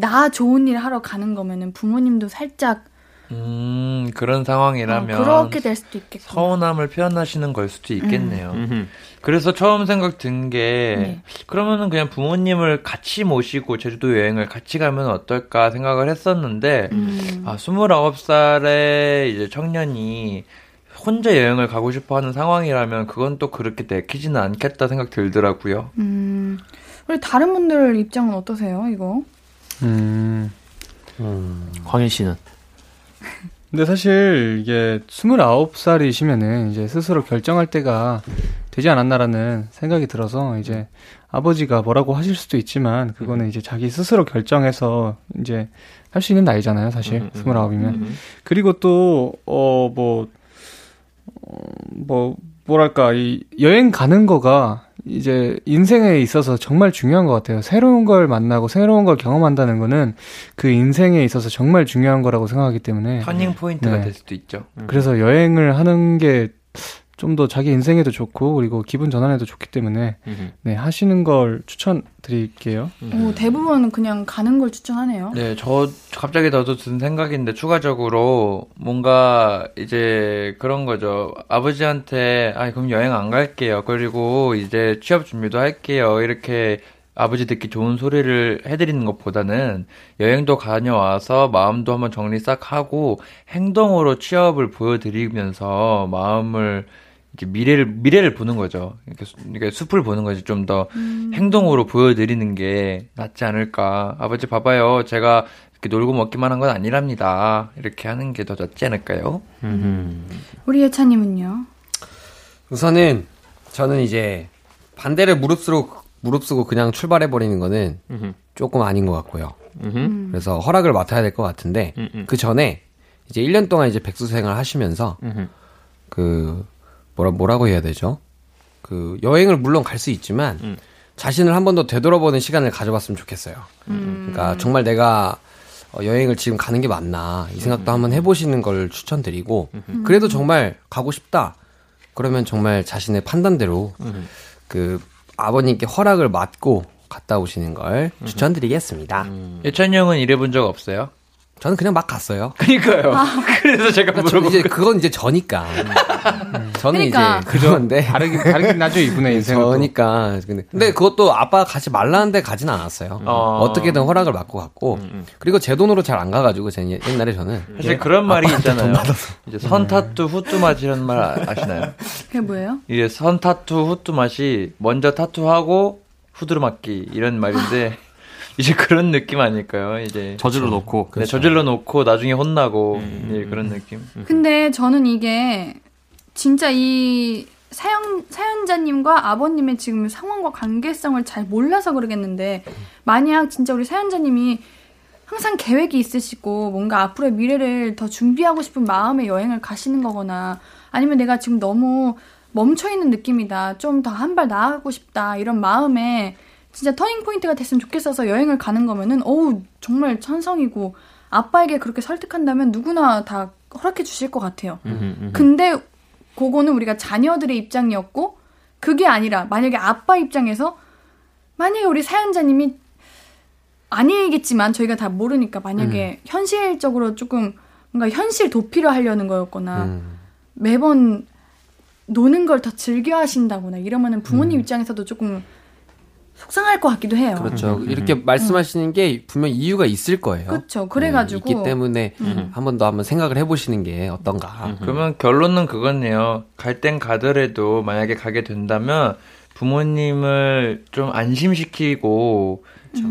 나 좋은 일 하러 가는 거면은 부모님도 살짝 음, 그런 어, 상황이라면. 그렇게 될 수도 있겠고. 서운함을 표현하시는 걸 수도 있겠네요. 음흠. 그래서 처음 생각 든 게, 네. 그러면은 그냥 부모님을 같이 모시고 제주도 여행을 같이 가면 어떨까 생각을 했었는데, 음. 아, 29살의 이제 청년이 혼자 여행을 가고 싶어 하는 상황이라면 그건 또 그렇게 내키지는 않겠다 생각 들더라고요. 음. 우리 다른 분들 입장은 어떠세요, 이거? 음. 광일 씨는 근데 사실 이게 29살이시면은 이제 스스로 결정할 때가 되지 않았나라는 생각이 들어서 이제 아버지가 뭐라고 하실 수도 있지만 그거는 이제 자기 스스로 결정해서 이제 할 수 있는 나이잖아요, 사실. 음, 음, 29이면. 음. 그리고 또, 어, 뭐, 어, 뭐, 뭐랄까, 이 여행 가는 거가 이제 인생에 있어서 정말 중요한 것 같아요. 새로운 걸 만나고 새로운 걸 경험한다는 거는 그 인생에 있어서 정말 중요한 거라고 생각하기 때문에. turning point가 네. 될 수도 있죠. 그래서 여행을 하는 게 좀 더 자기 인생에도 좋고 그리고 기분 전환에도 좋기 때문에 네 하시는 걸 추천드릴게요. 오, 대부분 그냥 가는 걸 추천하네요. 네, 저 갑자기 나도 든 생각인데 추가적으로 뭔가 이제 그런 거죠. 아버지한테 아 그럼 여행 안 갈게요. 그리고 이제 취업 준비도 할게요. 이렇게 아버지 듣기 좋은 소리를 해드리는 것보다는 여행도 다녀와서 마음도 한번 정리 싹 하고 행동으로 취업을 보여드리면서 마음을 이제 미래를 미래를 보는 거죠. 이렇게, 수- 이렇게 숲을 보는 거지 좀 더 행동으로 보여드리는 게 낫지 않을까. 아버지 봐봐요. 제가 이렇게 놀고 먹기만 한 건 아니랍니다. 이렇게 하는 게 더 낫지 않을까요? 우리 예찬님은요? 우선은 저는 이제 반대를 무릅쓰고 무릅쓰고 그냥 출발해 버리는 거는 조금 아닌 것 같고요. 음. 그래서 허락을 맡아야 될 것 같은데 그 전에 이제 1년 동안 이제 백수 생활 하시면서 그 뭐라 뭐라고 해야 되죠? 그 여행을 물론 갈 수 있지만 자신을 한 번 더 되돌아보는 시간을 가져봤으면 좋겠어요. 그러니까 정말 내가 어, 여행을 지금 가는 게 맞나 이 생각도 한번 해보시는 걸 추천드리고 그래도 정말 가고 싶다 그러면 정말 자신의 판단대로 그 아버님께 허락을 맡고 갔다 오시는 걸 추천드리겠습니다. 예찬이 형은 일해본 적 없어요? 저는 그냥 막 갔어요. 그니까요. 그래서 제가 그러니까 물어본 이제 그건 이제 저니까. 저는 그러니까. 이제 그건데 다르긴 다르긴 하죠 이분의 인생은. 또. 저니까 근데, 근데 그것도 아빠가 가지 말라는데 가진 않았어요. 어. 어떻게든 허락을 받고 갔고 그리고 제 돈으로 잘 안 가가지고 제 옛날에 저는 사실 그런 말이 있잖아요. 이제 선 타투 후뚜 맛이라는 말 아- 아시나요? 그게 뭐예요? 이게 선 타투 후뚜 맛이 먼저 타투하고 후드로 맞기 이런 말인데 이제 그런 느낌 아닐까요? 이제 저질러 놓고. 네, 저질러 놓고 나중에 혼나고 예, 그런 느낌. 근데 저는 이게 진짜 이 사연, 사연자님과 아버님의 지금 상황과 관계성을 잘 몰라서 그러겠는데, 만약 진짜 우리 사연자님이 항상 계획이 있으시고, 뭔가 앞으로의 미래를 더 준비하고 싶은 마음의 여행을 가시는 거거나, 아니면 내가 지금 너무 멈춰 있는 느낌이다, 좀 더 한 발 나아가고 싶다, 이런 마음에 진짜 터닝 포인트가 됐으면 좋겠어서 여행을 가는 거면은, 어우, 정말 찬성이고, 아빠에게 그렇게 설득한다면 누구나 다 허락해 주실 것 같아요. 근데 그거는 우리가 자녀들의 입장이었고 그게 아니라 만약에 아빠 입장에서 만약에 우리 사연자님이 아니겠지만 저희가 다 모르니까 만약에 현실적으로 조금 뭔가 현실 도피를 하려는 거였거나 음. 매번 노는 걸 더 즐겨 하신다거나 이러면은 부모님 입장에서도 조금 속상할 것 같기도 해요. 그렇죠. 이렇게 말씀하시는 게 분명 이유가 있을 거예요. 그렇죠. 그래가지고 네, 있기 때문에 한 번 더 한번 생각을 해보시는 게 어떤가. 그러면 결론은 그거네요. 갈 땐 가더라도 만약에 가게 된다면 부모님을 좀 안심시키고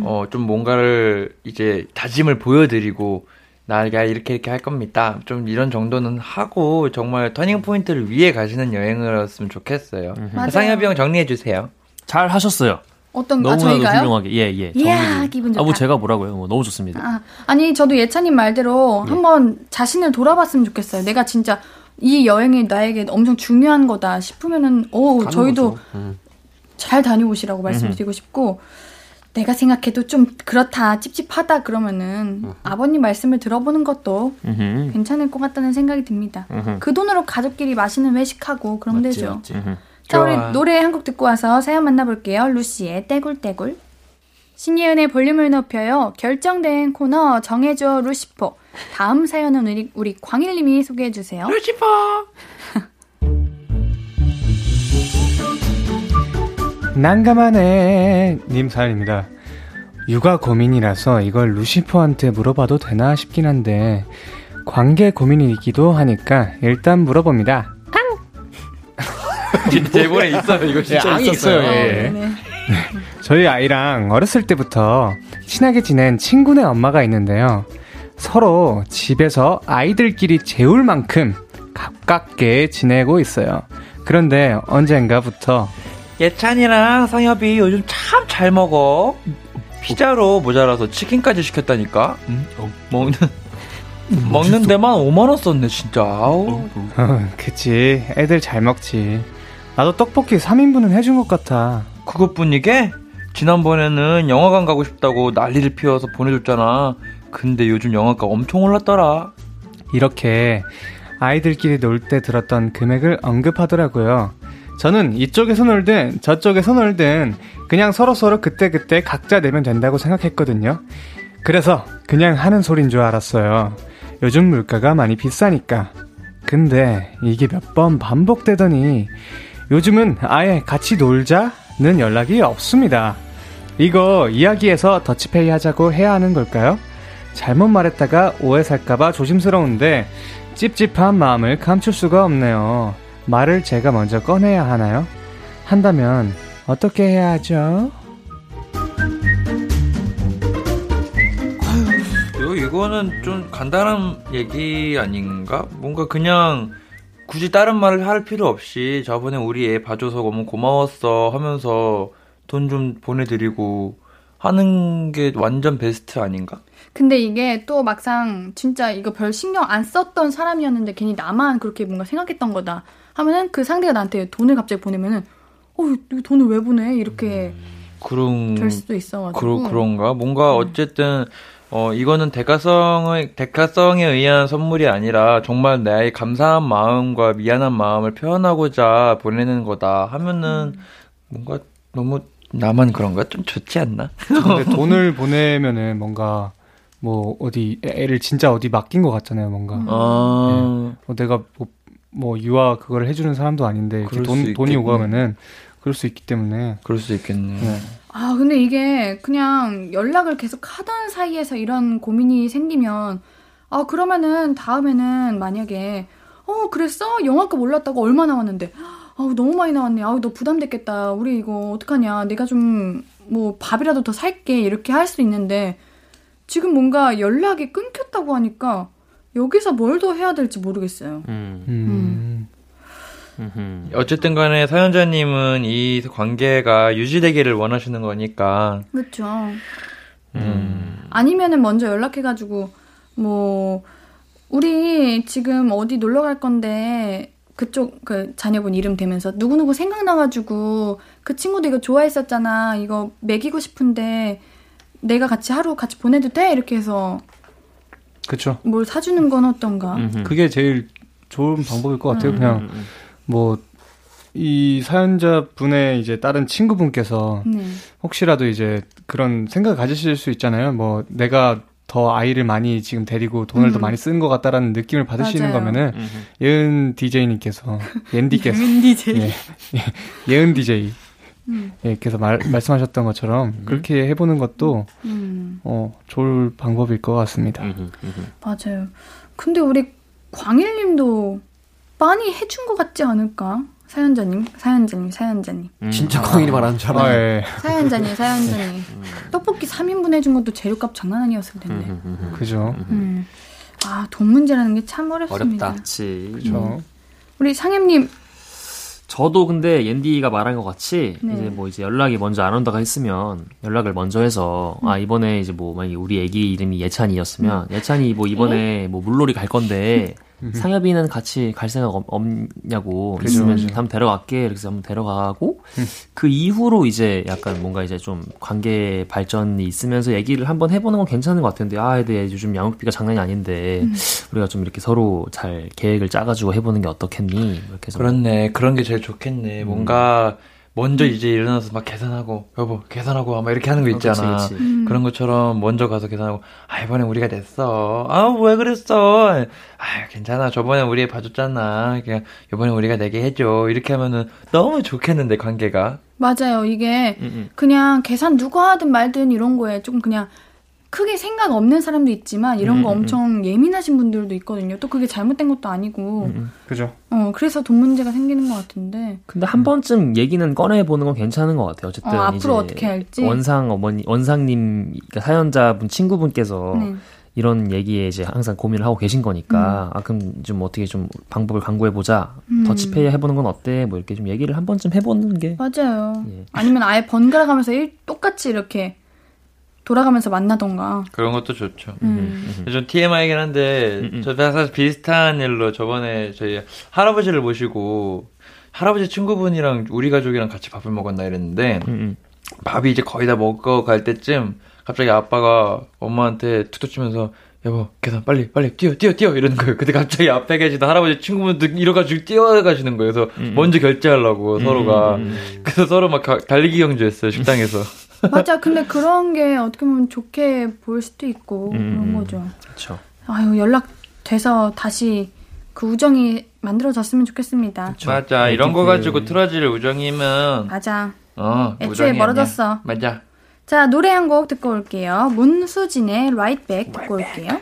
어 좀 뭔가를 이제 다짐을 보여드리고 나가 이렇게 이렇게 할 겁니다. 좀 이런 정도는 하고 정말 터닝 포인트를 위해 가시는 여행이었으면 좋겠어요. 맞아요. 상엽이 형 정리해 주세요. 잘 하셨어요. 어떤 아, 너무나도 저희가요? 훌륭하게. 예, 예. 이야, 정리를. 기분 좋다. 아, 뭐 제가 뭐라고요? 뭐 너무 좋습니다. 아, 아니 저도 예찬님 말대로 한번 자신을 돌아봤으면 좋겠어요. 내가 진짜 이 여행이 나에게 엄청 중요한 거다 싶으면은 오 가는 저희도. 음. 잘 다녀오시라고 말씀드리고 싶고 내가 생각해도 좀 그렇다 찝찝하다 그러면은 아버님 말씀을 들어보는 것도 음흠. 괜찮을 것 같다는 생각이 듭니다. 음흠. 그 돈으로 가족끼리 맛있는 외식하고 그러면 맞지, 되죠. 맞지. 자, 우리. 노래 한 곡 듣고 와서 사연 만나볼게요. 루시의 떼굴떼굴. 신예은의 볼륨을 높여요. 결정된 코너 정해줘 루시포. 다음 사연은 우리, 우리 광일님이 소개해주세요. 루시퍼. 난감하네 님 사연입니다. 육아 고민이라서 이걸 루시퍼한테 물어봐도 되나 싶긴 한데 관계 고민이기도 하니까 일단 물어봅니다. 제본에 있어요. 이거 진짜 앙이 있어요. 어, 예. 네네. 저희 아이랑 어렸을 때부터 친하게 지낸 친구네 엄마가 있는데요. 서로 집에서 아이들끼리 재울 만큼 가깝게 지내고 있어요. 그런데 언젠가부터 예찬이랑 상엽이 요즘 참 잘 먹어. 피자로 모자라서 치킨까지 시켰다니까. 먹는 먹는 데만 5만 원 썼네 진짜. 아우. 어, 그치 애들 잘 먹지. 나도 떡볶이 3인분은 해준 것 같아. 그것뿐이게 지난번에는 영화관 가고 싶다고 난리를 피워서 보내줬잖아. 근데 요즘 영화가 엄청 올랐더라. 이렇게 아이들끼리 놀 때 들었던 금액을 언급하더라고요. 저는 이쪽에서 놀든 저쪽에서 놀든 그냥 서로서로 그때그때 각자 내면 된다고 생각했거든요. 그래서 그냥 하는 소린 줄 알았어요. 요즘 물가가 많이 비싸니까. 근데 이게 몇 번 반복되더니 요즘은 아예 같이 놀자는 연락이 없습니다. 이거 이야기해서 더치페이 하자고 해야 하는 걸까요? 잘못 말했다가 오해 살까봐 조심스러운데 찝찝한 마음을 감출 수가 없네요. 말을 제가 먼저 꺼내야 하나요? 한다면 어떻게 해야 하죠? 이거 이거는 좀 간단한 얘기 아닌가? 뭔가 그냥 굳이 다른 말을 할 필요 없이 저번에 우리 애 봐줘서 너무 고마웠어 하면서 돈 좀 보내드리고 하는 게 완전 베스트 아닌가? 근데 이게 또 막상 진짜 이거 별 신경 안 썼던 사람이었는데 괜히 나만 그렇게 뭔가 생각했던 거다 하면은 그 상대가 나한테 돈을 갑자기 보내면은 어, 이 돈을 왜 보내? 이렇게 음, 그런 될 수도 있어가지고 그러, 그런가? 뭔가 음. 어쨌든 어, 이거는 대가성의, 대가성에 의한 선물이 아니라 정말 나의 감사한 마음과 미안한 마음을 표현하고자 보내는 거다 하면은 음. 뭔가 너무 나만 그런가? 좀 좋지 않나? 근데 돈을 보내면은 뭔가 뭐 어디 애를 진짜 어디 맡긴 것 같잖아요, 뭔가. 음. 아. 네. 뭐 내가 뭐, 뭐 유아 그걸 해주는 사람도 아닌데 돈 돈이 오가면은 그럴 수 있기 때문에. 그럴 수 있겠네. 네. 아, 근데 이게 그냥 연락을 계속 하던 사이에서 이런 고민이 생기면, 아, 그러면은 다음에는 만약에, 어, 그랬어? 영화값 올랐다고 얼마 나왔는데, 아우, 너무 많이 나왔네. 아우, 너 부담됐겠다. 우리 이거 어떡하냐. 내가 좀, 뭐, 밥이라도 더 살게. 이렇게 할 수 있는데, 지금 뭔가 연락이 끊겼다고 하니까, 여기서 뭘 더 해야 될지 모르겠어요. 음. 음. 음. 어쨌든 간에 사연자님은 이 관계가 유지되기를 원하시는 거니까. 그렇죠. 음. 아니면은 먼저 연락해가지고 뭐 우리 지금 어디 놀러 갈 건데 그쪽 그 자녀분 이름 대면서 누구누구 생각나가지고 그 친구도 이거 좋아했었잖아. 이거 먹이고 싶은데 내가 같이 하루 같이 보내도 돼? 이렇게 해서 그쵸. 뭘 사주는 건 어떤가? 그게 제일 좋은 방법일 것 같아요. 음. 그냥 음, 음. 뭐 이 사연자 분의 이제 다른 친구분께서 네. 혹시라도 이제 그런 생각 을 가지실 수 있잖아요. 뭐 내가 더 아이를 많이 지금 데리고 돈을 음. 더 많이 쓰는 것 같다라는 느낌을 받으시는 맞아요. 거면은 음흠. 예은 DJ님께서 옌디께서 예은 DJ 예, 예, 은 DJ 음. 예, 께서 말, 말씀하셨던 것처럼 음. 그렇게 해보는 것도 음. 어 좋을 방법일 것 같습니다. 맞아요. 근데 우리 광일님도 많이 해준 것 같지 않을까? 사연자님, 사연자님, 사연자님. 음. 진짜 광일이 말하는 줄 알아. 아, 예. 사연자님, 사연자님. 음. 떡볶이 3인분 해준 것도 재료값 장난 아니었을 텐데. 음, 음, 음, 그죠. 아, 돈 문제라는 게 참 어렵습니다. 어렵다. 그치. 그죠. 우리 상햄님. 저도 근데 옌디가 말한 것 같이 네. 이제 뭐 이제 연락이 먼저 안 온다가 했으면 연락을 먼저 해서 아 이번에 이제 뭐 만약 우리 애기 이름이 예찬이었으면 예찬이 뭐 이번에 뭐 물놀이 갈 건데 상엽이는 같이 갈 생각 없, 냐고 그러면 음. 한번 데려갈게. 그래서 한번 데려가고 음. 그 이후로 이제 약간 뭔가 이제 좀 관계 발전이 있으면서 얘기를 한번 해보는 건 괜찮은 것 같은데 아 근데 요즘 양육비가 장난이 아닌데 음. 우리가 좀 이렇게 서로 잘 계획을 짜가지고 해보는 게 어떻겠니? 이렇게 그렇네. 그런 게 제일 좋겠네. 뭔가 먼저 이제 일어나서 막 계산하고 여보 계산하고 아마 이렇게 하는 거 있잖아. 어, 그치, 그치. 음. 그런 것처럼 먼저 가서 계산하고 아 이번에 우리가 냈어. 아왜 그랬어? 아 괜찮아. 저번에 우리 봐줬잖아. 그냥 이번에 우리가 내게 해줘. 이렇게 하면은 너무 좋겠는데 관계가. 맞아요. 이게 음, 음. 그냥 계산 누가 하든 말든 이런 거에 조금 그냥 크게 생각 없는 사람도 있지만 이런 음, 거 음, 음. 엄청 예민하신 분들도 있거든요. 또 그게 잘못된 것도 아니고. 음, 그죠. 어, 그래서 돈 문제가 생기는 것 같은데. 근데 한 번쯤 얘기는 꺼내 보는 건 괜찮은 것 같아요. 어쨌든. 어, 앞으로 어떻게 할지. 원상 어머니, 원상님, 그러니까 사연자분 친구분께서 네. 이런 얘기에 이제 항상 고민을 하고 계신 거니까, 아, 그럼 좀 어떻게 좀 방법을 강구해 보자. 더치페이 해보는 건 어때? 뭐 이렇게 좀 얘기를 한 번쯤 해보는 게. 맞아요. 예. 아니면 아예 번갈아 가면서 일, 똑같이 이렇게 돌아가면서 만나던가. 그런 것도 좋죠. 음. 음. 좀 TMI이긴 한데, 음. 음. 저 사실 비슷한 일로 저번에 저희 할아버지를 모시고, 할아버지 친구분이랑 우리 가족이랑 같이 밥을 먹었나 이랬는데, 음. 음. 밥이 이제 거의 다 먹어 갈 때쯤, 갑자기 아빠가 엄마한테 툭툭 치면서, 여보, 계단 빨리, 빨리, 뛰어, 뛰어, 뛰어, 이러는 거예요. 근데 갑자기 앞에 계시던 할아버지 친구분들 이러가지고 뛰어가시는 거예요. 그래서 음. 먼저 결제하려고 음. 서로가. 음. 그래서 서로 막 가, 달리기 경주했어요, 식당에서. 맞아. 근데 그런 게 어떻게 보면 좋게 보일 수도 있고, 음. 그런 거죠. 그렇죠. 아유, 연락 돼서 다시 그 우정이 만들어졌으면 좋겠습니다. 그쵸. 맞아. 이런 거 가지고 틀어질 우정이면. 맞아. 어, 애초에 멀어졌어. 맞아. 자, 노래 한 곡 듣고 올게요. 문수진의 Right Back 듣고 올게요.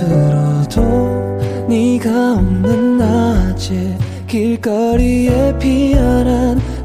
앞으로도 네가 없는 낮에 길거리에 피어난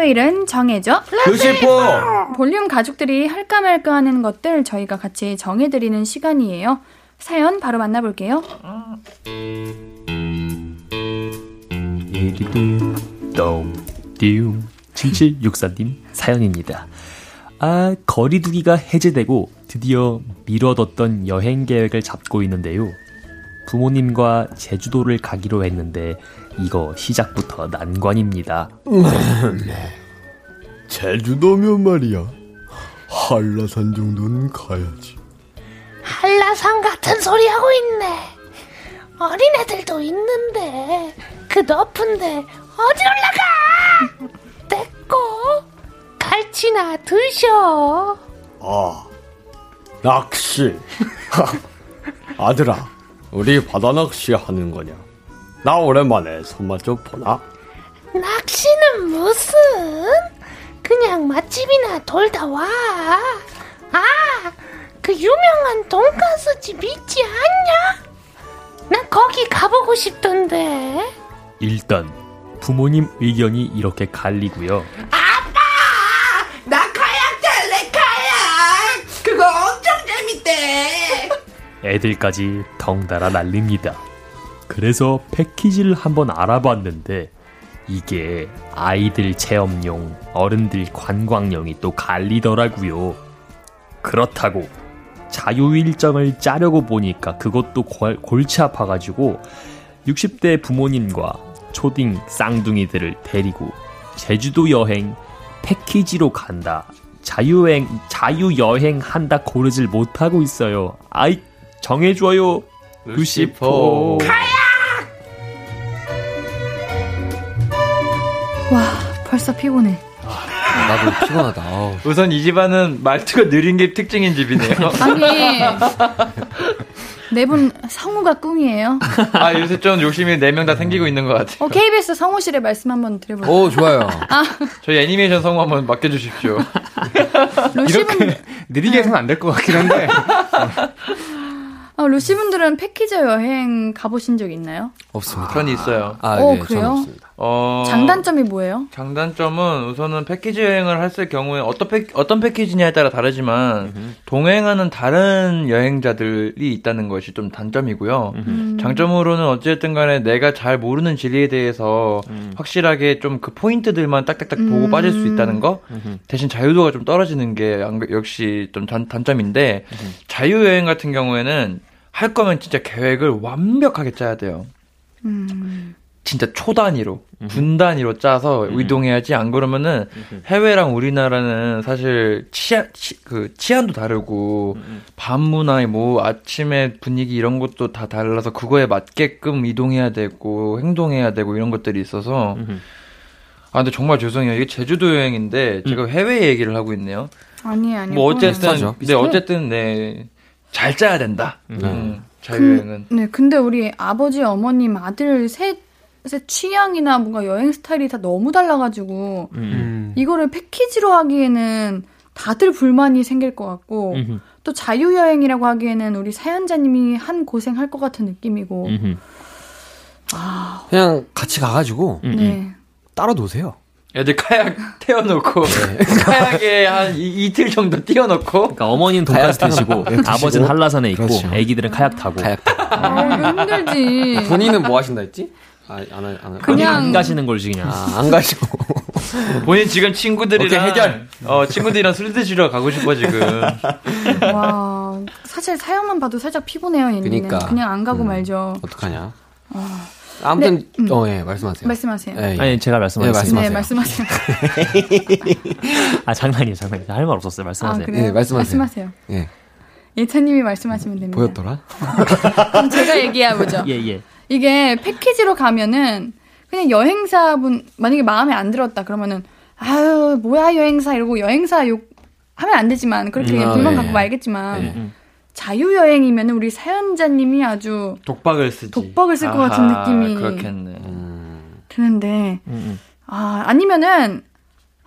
화요일은 정해져 루시포 볼륨 가족들이 할까 말까 하는 것들 저희가 같이 정해드리는 시간이에요. 사연 바로 만나볼게요. 예리도 똥띠움 7764님 사연입니다. 아, 거리두기가 해제되고 드디어 미뤄뒀던 여행 계획을 잡고 있는데요. 부모님과 제주도를 가기로 했는데 이거 시작부터 난관입니다. 제주도면 말이야. 한라산 정도는 가야지. 한라산 같은 소리 하고 있네. 어린애들도 있는데 그 높은데 어디 올라가? 떼고 갈치나 드셔. 아, 낚시. 아들아, 우리 바다 낚시 하는 거냐? 나 오랜만에 손맛 좀 보나? 낚시는 무슨? 그냥 맛집이나 돌다 와. 아, 그 유명한 돈가스 집 있지 않냐? 나 거기 가보고 싶던데. 일단 부모님 의견이 이렇게 갈리고요. 아빠! 나 카약 탈래, 카약! 그거 엄청 재밌대! 애들까지 덩달아 날립니다. 그래서 패키지를 한번 알아봤는데 이게 아이들 체험용, 어른들 관광용이 또 갈리더라고요. 그렇다고 자유 일정을 짜려고 보니까 그것도 골치 아파가지고 60대 부모님과 초딩 쌍둥이들을 데리고 제주도 여행 패키지로 간다. 자유여행, 자유 여행 한다 고르질 못하고 있어요. 아이, 정해줘요. 루시포. 와, 벌써 피곤해. 아, 나도 피곤하다. 아우. 우선 이 집안은 말투가 느린 게 특징인 집이네요. 아니, 네분 성우가 꿈이에요. 아 요새 좀 욕심이 네 명 다 생기고 있는 것 같아요. 어, KBS 성우실에 말씀 한번 드려볼까요? 오 좋아요. 아. 저희 애니메이션 성우 한번 맡겨주십시오. 이렇게 느리게 해서는 안 될 것 같긴 한데. 어, 루시분들은 패키지 여행 가보신 적 있나요? 없습니다. 전 있어요. 아, 어, 네, 그래요? 없습니다. 어, 장단점이 뭐예요? 장단점은 우선은 패키지 여행을 했을 경우에 어떤 패, 어떤 패키지냐에 따라 다르지만 음. 동행하는 다른 여행자들이 있다는 것이 좀 단점이고요. 음. 장점으로는 어쨌든 간에 내가 잘 모르는 지리에 대해서 음. 확실하게 좀 그 포인트들만 딱딱딱 보고 음. 빠질 수 있다는 거. 음흠. 대신 자유도가 좀 떨어지는 게 안- 역시 좀 단, 단점인데 자유 여행 같은 경우에는 할 거면 진짜 계획을 완벽하게 짜야 돼요. 음. 진짜 초 단위로 분 단위로 짜서 이동해야지. 안 그러면은 해외랑 우리나라는 사실 치안 치, 그 치안도 다르고 밤 문화 뭐 아침에 분위기 이런 것도 다 달라서 그거에 맞게끔 이동해야 되고 행동해야 되고 이런 것들이 있어서 아 근데 정말 죄송해요. 이게 제주도 여행인데 제가 해외 얘기를 하고 있네요. 아니에요, 아니에요. 뭐 어쨌든 비슷하죠. 네 어쨌든 네잘 짜야 된다. 음, 자유여행은. 네, 근데 우리 아버지, 어머님, 아들 셋, 셋 취향이나 뭔가 여행 스타일이 다 너무 달라가지고, 음. 이거를 패키지로 하기에는 다들 불만이 생길 것 같고, 음흠. 또 자유 여행이라고 하기에는 우리 사연자님이 한 고생 할 것 같은 느낌이고, 음흠. 아, 그냥 같이 가가지고 음, 네. 따로 노세요. 애들 카약 태워놓고 카약에 한 이, 이틀 정도 띄워놓고 그러니까 어머니는 돈까스 드시고 네, 아버지는 한라산에 있고 그렇죠. 애기들은 카약 타고 카약 타고 아, 이거 힘들지. 본인은 뭐 하신다 했지? 아, 안, 하- 안, 하- 그냥- 안 가시는 걸지 그냥 아, 안 가시고 본인 지금 친구들이랑 오케이, 해결. 어 친구들이랑 술 드시러 가고 싶어 지금 와, 사실 사연만 봐도 살짝 피곤해요, 얘는. 그니까. 그냥 안 가고 음. 말죠. 어떡하냐? 어. 아무튼 네, 음. 어, 예, 말씀하세요. 말씀하세요. 예, 예. 아니 제가 네, 말씀하겠습니다. 네, 말씀하세요. 말씀하세요. 아 장난이에요 장난이에요 할 말 없었어요 아, 말씀하세요 그래요? 예, 말씀하세요. 말씀하세요. 예. 예찬님이 말씀하시면 됩니다. 보였더라? 그럼 제가 얘기해보죠. 예 예 이게 패키지로 가면은 그냥 여행사분 만약에 마음에 안 들었다 그러면은 아유 뭐야 여행사 이러고 여행사 욕 하면 안 되지만 그렇게 음, 아, 불만 네. 갖고 말겠지만 네. 자유 여행이면은 우리 사연자님이 아주 독박을 쓰지 독박을 쓸 것 같은 느낌이 그렇겠네 드는데 음, 아 아니면은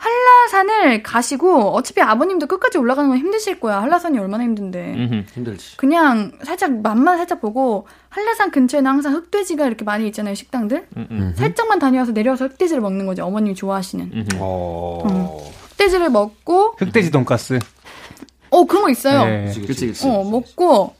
한라산을 가시고 어차피 아버님도 끝까지 올라가는 건 힘드실 거야 한라산이 얼마나 힘든데 음. 힘들지. 그냥 살짝 맛만 살짝 보고 한라산 근처에는 항상 흑돼지가 이렇게 많이 있잖아요 식당들 음, 살짝만 다녀와서 내려와서 흑돼지를 먹는 거죠 어머님이 좋아하시는 음. 어. 흑돼지를 먹고 흑돼지 돈가스. 어 그런 거 있어요 네. 그치 그치 어 먹고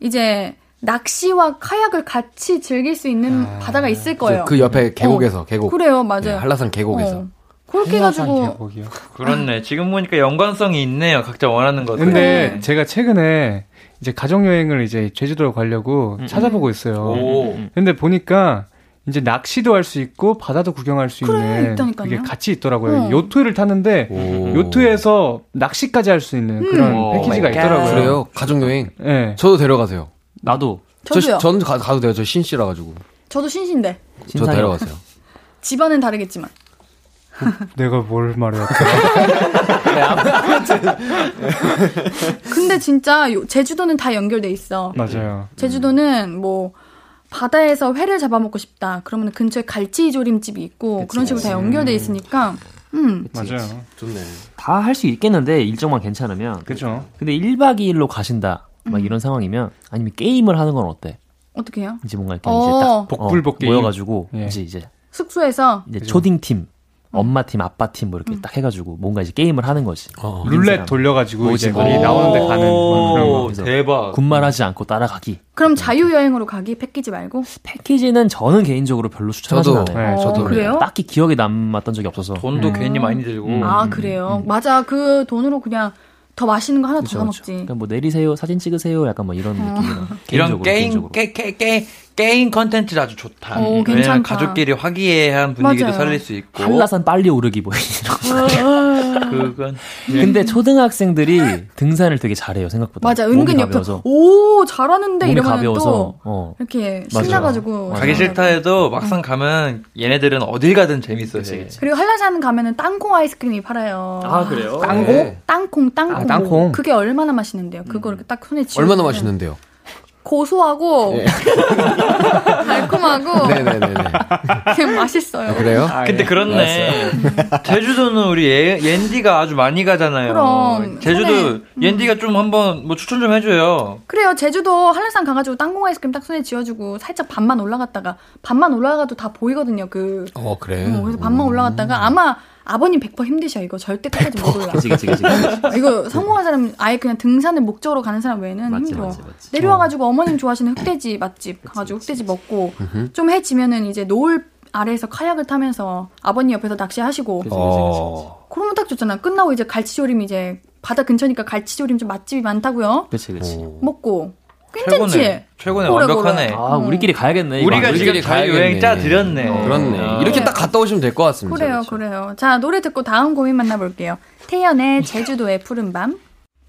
이제 낚시와 카약을 같이 즐길 수 있는 바다가 있을 거예요 그 옆에 계곡에서 어, 계곡. 그래요 맞아요 네, 한라산 계곡에서. 어. 그렇게 해가지고 계곡이요. 그렇네 지금 보니까 연관성이 있네요 각자 원하는 것들 근데 네. 제가 최근에 이제 가족 여행을 이제 제주도로 가려고 음, 찾아보고 있어요. 오. 근데 보니까 이제 낚시도 할 수 있고 바다도 구경할 수 그래, 있는 있다니까요. 그게 같이 있더라고요. 어. 요트를 탔는데 오. 요트에서 낚시까지 할 수 있는 그런 오 패키지가 갓. 있더라고요. 그래요? 가족 여행. 네. 저도 데려가세요. 나도 저도요 저, 저는 가, 가도 돼요. 저 신씨라 가지고. 저도 신신데 저. 데려가세요. 집안은 다르겠지만 내가 뭘 말해야 돼? 근데 진짜 요- 제주도는 다 연결돼 있어 맞아요. 제주도는 뭐 바다에서 회를 잡아먹고 싶다 그러면 근처에 갈치조림집이 있고 그런 식으로 다 연결돼 있으니까 음 맞아요. 좋네. 다 할 수 있겠는데 일정만 괜찮으면 그죠. 근데 1박 2일로 가신다 막 음. 이런 상황이면 아니면 게임을 하는 건 어때? 어떻게 해요? 이제 뭔가 이렇게 어. 이제 딱 복불복 어, 게임. 모여 가지고 예. 이제 이제 숙소에서 이제 그죠. 초딩 팀, 엄마 팀, 아빠 팀 뭐 이렇게 딱 해가지고 뭔가 이제 게임을 하는 거지. 어. 이긴 룰렛. 돌려가지고 이제 뭐. 거기 나오는데 가는 뭐 그런 거. 대박 군말하지 않고 따라가기. 그럼 자유여행으로 가기 패키지 말고 패키지는 저는 개인적으로 별로 추천하지. 않아요. 네, 어, 저도 그래요? 딱히 기억에 남았던 적이 없어서. 돈도 괜히 많이 들고 음. 아 그래요 맞아 그 돈으로 그냥 더 맛있는 거 하나 더 그쵸, 사 그쵸. 먹지 그러니까 뭐 내리세요, 사진 찍으세요, 약간 뭐 이런 느낌이라. 이런 개인적으로, 게임 개인적으로. 게, 게임 컨텐츠 아주 좋다. 오, 왜냐면 괜찮다. 가족끼리 화기애애한 분위기도 맞아요. 살릴 수 있고. 한라산 빨리 오르기 뭐 이런. 그건 근데 초등학생들이 등산을 되게 잘해요 생각보다. 맞아 은근 옆에 가벼워서. 오 잘하는데 이러면 가벼워서 또 어. 이렇게. 신나가지고 가기 싫다 해도 막상 가면 얘네들은 어딜 가든 재밌어 해. 그리고 한라산 가면은 땅콩 아이스크림이 팔아요. 아 그래요? 땅콩? 땅콩, 땅콩. 아, 땅콩. 그게 얼마나 맛있는데요. 그거 이렇게 딱 손에 쥐어. 얼마나 맛있는데요? 고소하고 달콤하고 네네네네. 그냥 맛있어요. 그래요? 근데 그렇네. 제주도는 우리 예, 옌디가 아주 많이 가잖아요. 그럼, 제주도 손에, 옌디가 좀 한번 뭐 추천 좀 해줘요. 그래요. 제주도 한라산 가가지고 땅콩 아이스크림 딱 손에 쥐어주고 살짝 반만 올라갔다가 반만 올라가도 다 보이거든요. 그 어 그래. 어, 그래서 반만 올라갔다가 아마 아버님 100% 힘드셔 이거 절대 끝까지 못 올라. 그치 그치 그치. 그치. 이거 성공한 사람 아예 그냥 등산을 목적으로 가는 사람 외에는 맞지, 힘들어. 맞지, 맞지. 내려와가지고 어 머님 좋아하시는 흑돼지 맛집 가가지고 흑돼지 먹고 좀 해지면은 이제 노을 아래에서 카약을 타면서 아버님 옆에서 낚시하시고 어. 그러면 딱 좋잖아. 끝나고 이제 갈치조림 이제 바다 근처니까 갈치조림 좀 맛집이 많다고요. 그치 그치. 먹고 괜찮지? 최고네. 최고네. 그래, 완벽하네. 그래. 아 우리끼리 가야겠네. 우리가 우리끼리 지금 자유 가야겠네. 여행 짜 드렸네. 어. 그렇네. 어. 이렇게 딱 갔다 오시면 될 것 같습니다. 그래요, 그래요. 자, 노래 듣고 다음 고민 만나볼게요. 태연의 제주도의 푸른 밤.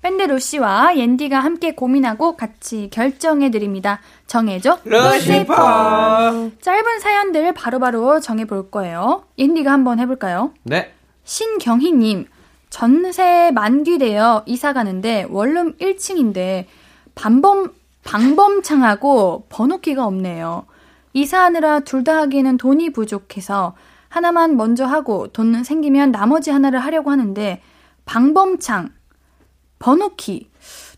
밴드 루시와 옌디가 함께 고민하고 같이 결정해드립니다. 정해줘. 루시퍼. 짧은 사연들 바로바로 정해볼 거예요. 옌디가 한번 해볼까요? 네. 신경희님, 전세 만기되어 이사 가는데 원룸 1층인데 반범, 방범창하고 번호키가 없네요. 이사하느라 둘 다 하기에는 돈이 부족해서 하나만 먼저 하고 돈 생기면 나머지 하나를 하려고 하는데 방범창, 번호키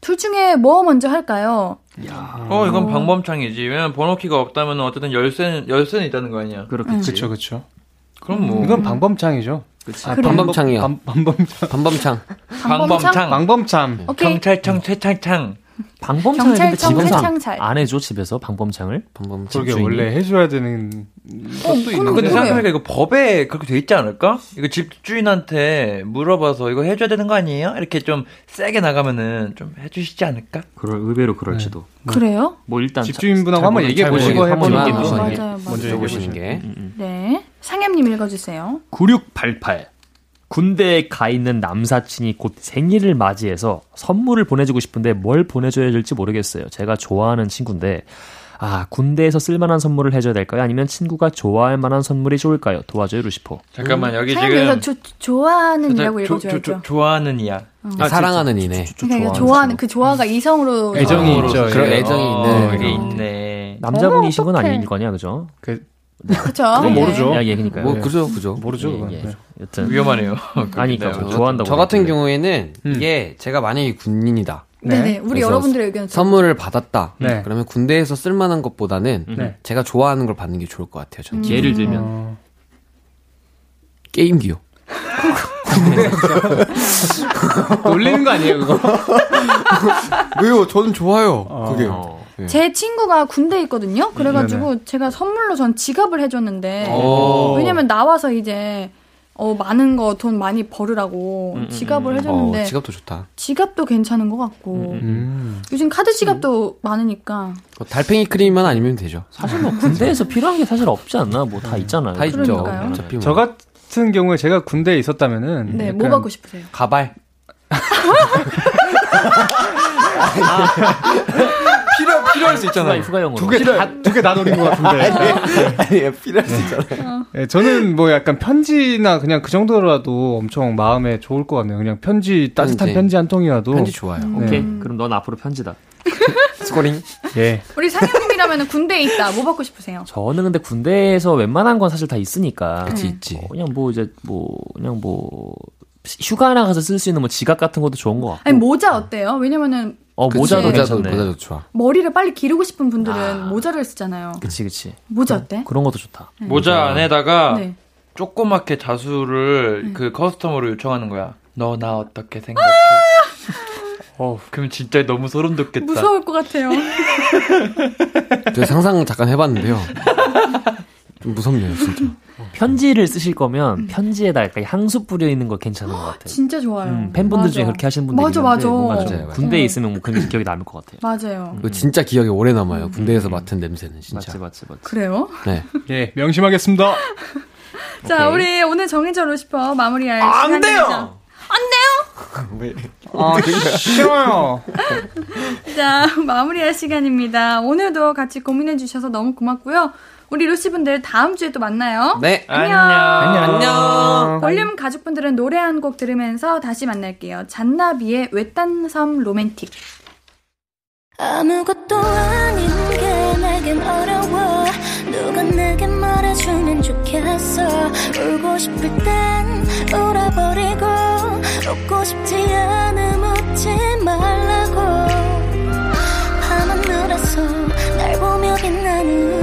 둘 중에 뭐 먼저 할까요? 어, 이건 방범창이지. 왜냐면 번호키가 없다면 어쨌든 열쇠는, 열쇠는 있다는 거 아니야. 그렇겠지. 그쵸, 그쵸. 그럼 뭐. 이건 방범창이죠. 그치. 아, 반범창이요. 반, 반범창. 반범창. 방범창. 방범창. 경찰청 최창창. 방범창을 근데 집에서 안 해줘 집에서 방범창을? 방범창. 그러게 원래 해줘야 되는 어, 것도 있는데. 근데 생각해보니까 이거 법에 그렇게 돼 있지 않을까? 이거 집주인한테 물어봐서 이거 해줘야 되는 거 아니에요? 이렇게 좀 세게 나가면은 좀 해주시지 않을까? 그럴 의외로 그럴지도. 네. 그래요? 뭐 일단 집주인분하고 한번 얘기해 보시고 해보는 게. 먼저 해보시는 게. 음, 음. 네, 상엽님 읽어주세요. 9688 군대에 가 있는 남사친이 곧 생일을 맞이해서 선물을 보내주고 싶은데 뭘 보내줘야 될지 모르겠어요. 제가 좋아하는 친구인데, 아, 군대에서 쓸만한 선물을 해줘야 될까요? 아니면 친구가 좋아할 만한 선물이 좋을까요? 도와줘요, 루시퍼. 잠깐만, 여기 지금. 조, 좋아하는이라고 읽어줘야죠. 조, 조, 좋아하는 이야. 어. 아, 사랑하는 이네. 그러니까 좋아하는, 그 좋아가 이성으로. 애정이 있죠. 그런 애정이 있는. 그게 있네. 남자분이신 건 아닐 거냐, 그죠? 그, 그쵸. 그건 모르죠. 야, 얘기니까요. 뭐, 그죠, 그죠. 모르죠. 예, 예. 네. 여튼. 위험하네요. 아니, 그러니까 저, 좋아한다고. 저 같은. 경우에는 음. 이게 제가 만약에 군인이다. 네 네, 우리 그래서 여러분들의 의견. 선물을 받았다. 네. 그러면 군대에서 쓸만한 것보다는 네. 제가 좋아하는 걸 받는 게 좋을 것 같아요. 저는. 예를 들면. 어, 게임기요. 놀리는 거 아니에요, 그거? 왜요? 저는 좋아요. 그게. 어. 네. 제 친구가 군대에 있거든요. 그래가지고 제가 선물로 전 지갑을 해줬는데 오. 왜냐면 나와서 이제 어 많은 거 돈 많이 벌으라고 음, 음, 지갑을 음. 해줬는데 어, 지갑도 좋다. 지갑도 괜찮은 것 같고 음. 요즘 카드 지갑도 많으니까 어, 달팽이 크림만 아니면 되죠. 사실 뭐 군대에서 필요한 게 사실 없지 않나? 뭐 다 있잖아요. 다 있죠. 어차피 뭐. 저 같은 경우에 제가 군대에 있었다면은. 네 약간 뭐 받고 싶으세요? 가발. 필요 필요할 수 휴가, 휴가용으로. 두개 다, 두개다 노린 것 같은데. 아니 필요할 수 있잖아요. 네, 저는 뭐 약간 편지나 그냥 그 정도라도 엄청 마음에 좋을 것 같네요. 그냥 편지, 따뜻한 편지. 편지 한 통이라도. 편지 좋아요. 오케이. 음. 그럼 넌 앞으로 편지다. 스코링. 예. 우리 상현님이라면 군대에 있다. 뭐 받고 싶으세요? 저는 근데 군대에서 웬만한 건 사실 다 있으니까. 그치 있지. 어, 그냥 뭐 이제 뭐 그냥 뭐 휴가 나가서 쓸 수 있는 뭐 지갑 같은 것도 좋은 것 같고. 아니 모자 어때요? 왜냐면은 어 그치, 모자도 모자도 괜찮네. 모자도 좋아. 머리를 빨리 기르고 싶은 분들은 모자를 쓰잖아요. 그치 그치. 모자 어때? 그런 것도 좋다. 모자 안에다가 네. 조그맣게 자수를 그 커스텀으로 요청하는 거야. 너 나 어떻게 생각해? 어, 그럼 진짜 너무 소름 돋겠다. 무서울 것 같아요. 저 상상 잠깐 해봤는데요. 좀 무섭네요, 진짜. 편지를 쓰실 거면 편지에다 약간 향수 뿌려 있는 거 괜찮은 것 같아요. 진짜 좋아요. 음, 팬분들 중에 맞아. 그렇게 하시는 분들이 맞아, 있는데 맞아. 뭔가 맞아요. 군대에 어. 있으면 뭐 그런 게 기억에 남을 것 같아요. 맞아요. 이거 진짜 기억에 오래 남아요. 군대에서 맡은 냄새는 진짜. 맞지 맞지 맞지. 그래요? 네. 예, 명심하겠습니다. 자, 오케이. 우리 오늘 정해져로 싶어 마무리할 안 시간입니다. 돼요! 안 돼요? 아, 싫어요. 자, 마무리할 시간입니다. 오늘도 같이 고민해 주셔서 너무 고맙고요. 우리 루시분들 다음 주에 또 만나요. 네. 안녕. 안녕. 볼륨 가족분들은 노래 한 곡 들으면서 다시 만날게요. 잔나비의 외딴섬 로맨틱. 아무것도 아닌 게 내겐 어려워 누가 내게 말해주면 좋겠어 울고 싶을 땐 울어버리고 웃고 싶지 않음 웃지 말라고 밤하늘에서 날 보며 빛나는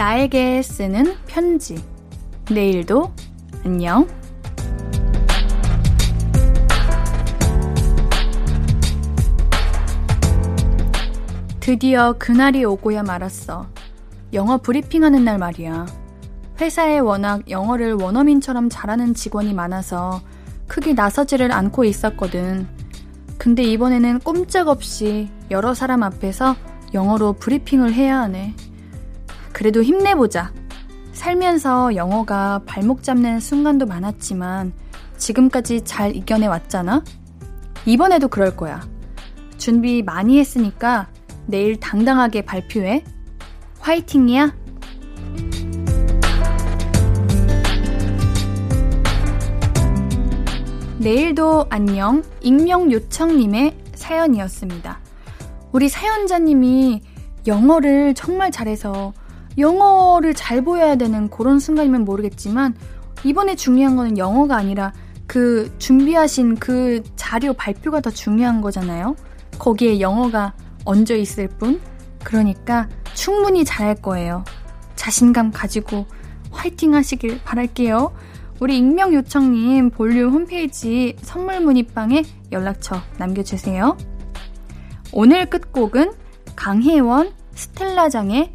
나에게 쓰는 편지. 내일도 안녕. 드디어 그날이 오고야 말았어. 영어 브리핑하는 날 말이야. 회사에 워낙 영어를 원어민처럼 잘하는 직원이 많아서 크게 나서지를 않고 있었거든. 근데 이번에는 꼼짝없이 여러 사람 앞에서 영어로 브리핑을 해야 하네. 그래도 힘내보자. 살면서 영어가 발목 잡는 순간도 많았지만 지금까지 잘 이겨내 왔잖아? 이번에도 그럴 거야. 준비 많이 했으니까 내일 당당하게 발표해. 화이팅이야! 내일도 안녕 익명 요청님의 사연이었습니다. 우리 사연자님이 영어를 정말 잘해서 영어를 잘 보여야 되는 그런 순간이면 모르겠지만 이번에 중요한 거는 영어가 아니라 그 준비하신 그 자료 발표가 더 중요한 거잖아요. 거기에 영어가 얹어 있을 뿐. 그러니까 충분히 잘할 거예요. 자신감 가지고 화이팅 하시길 바랄게요. 우리 익명 요청님 볼륨 홈페이지 선물 문의방에 연락처 남겨주세요. 오늘 끝곡은 강혜원 스텔라장의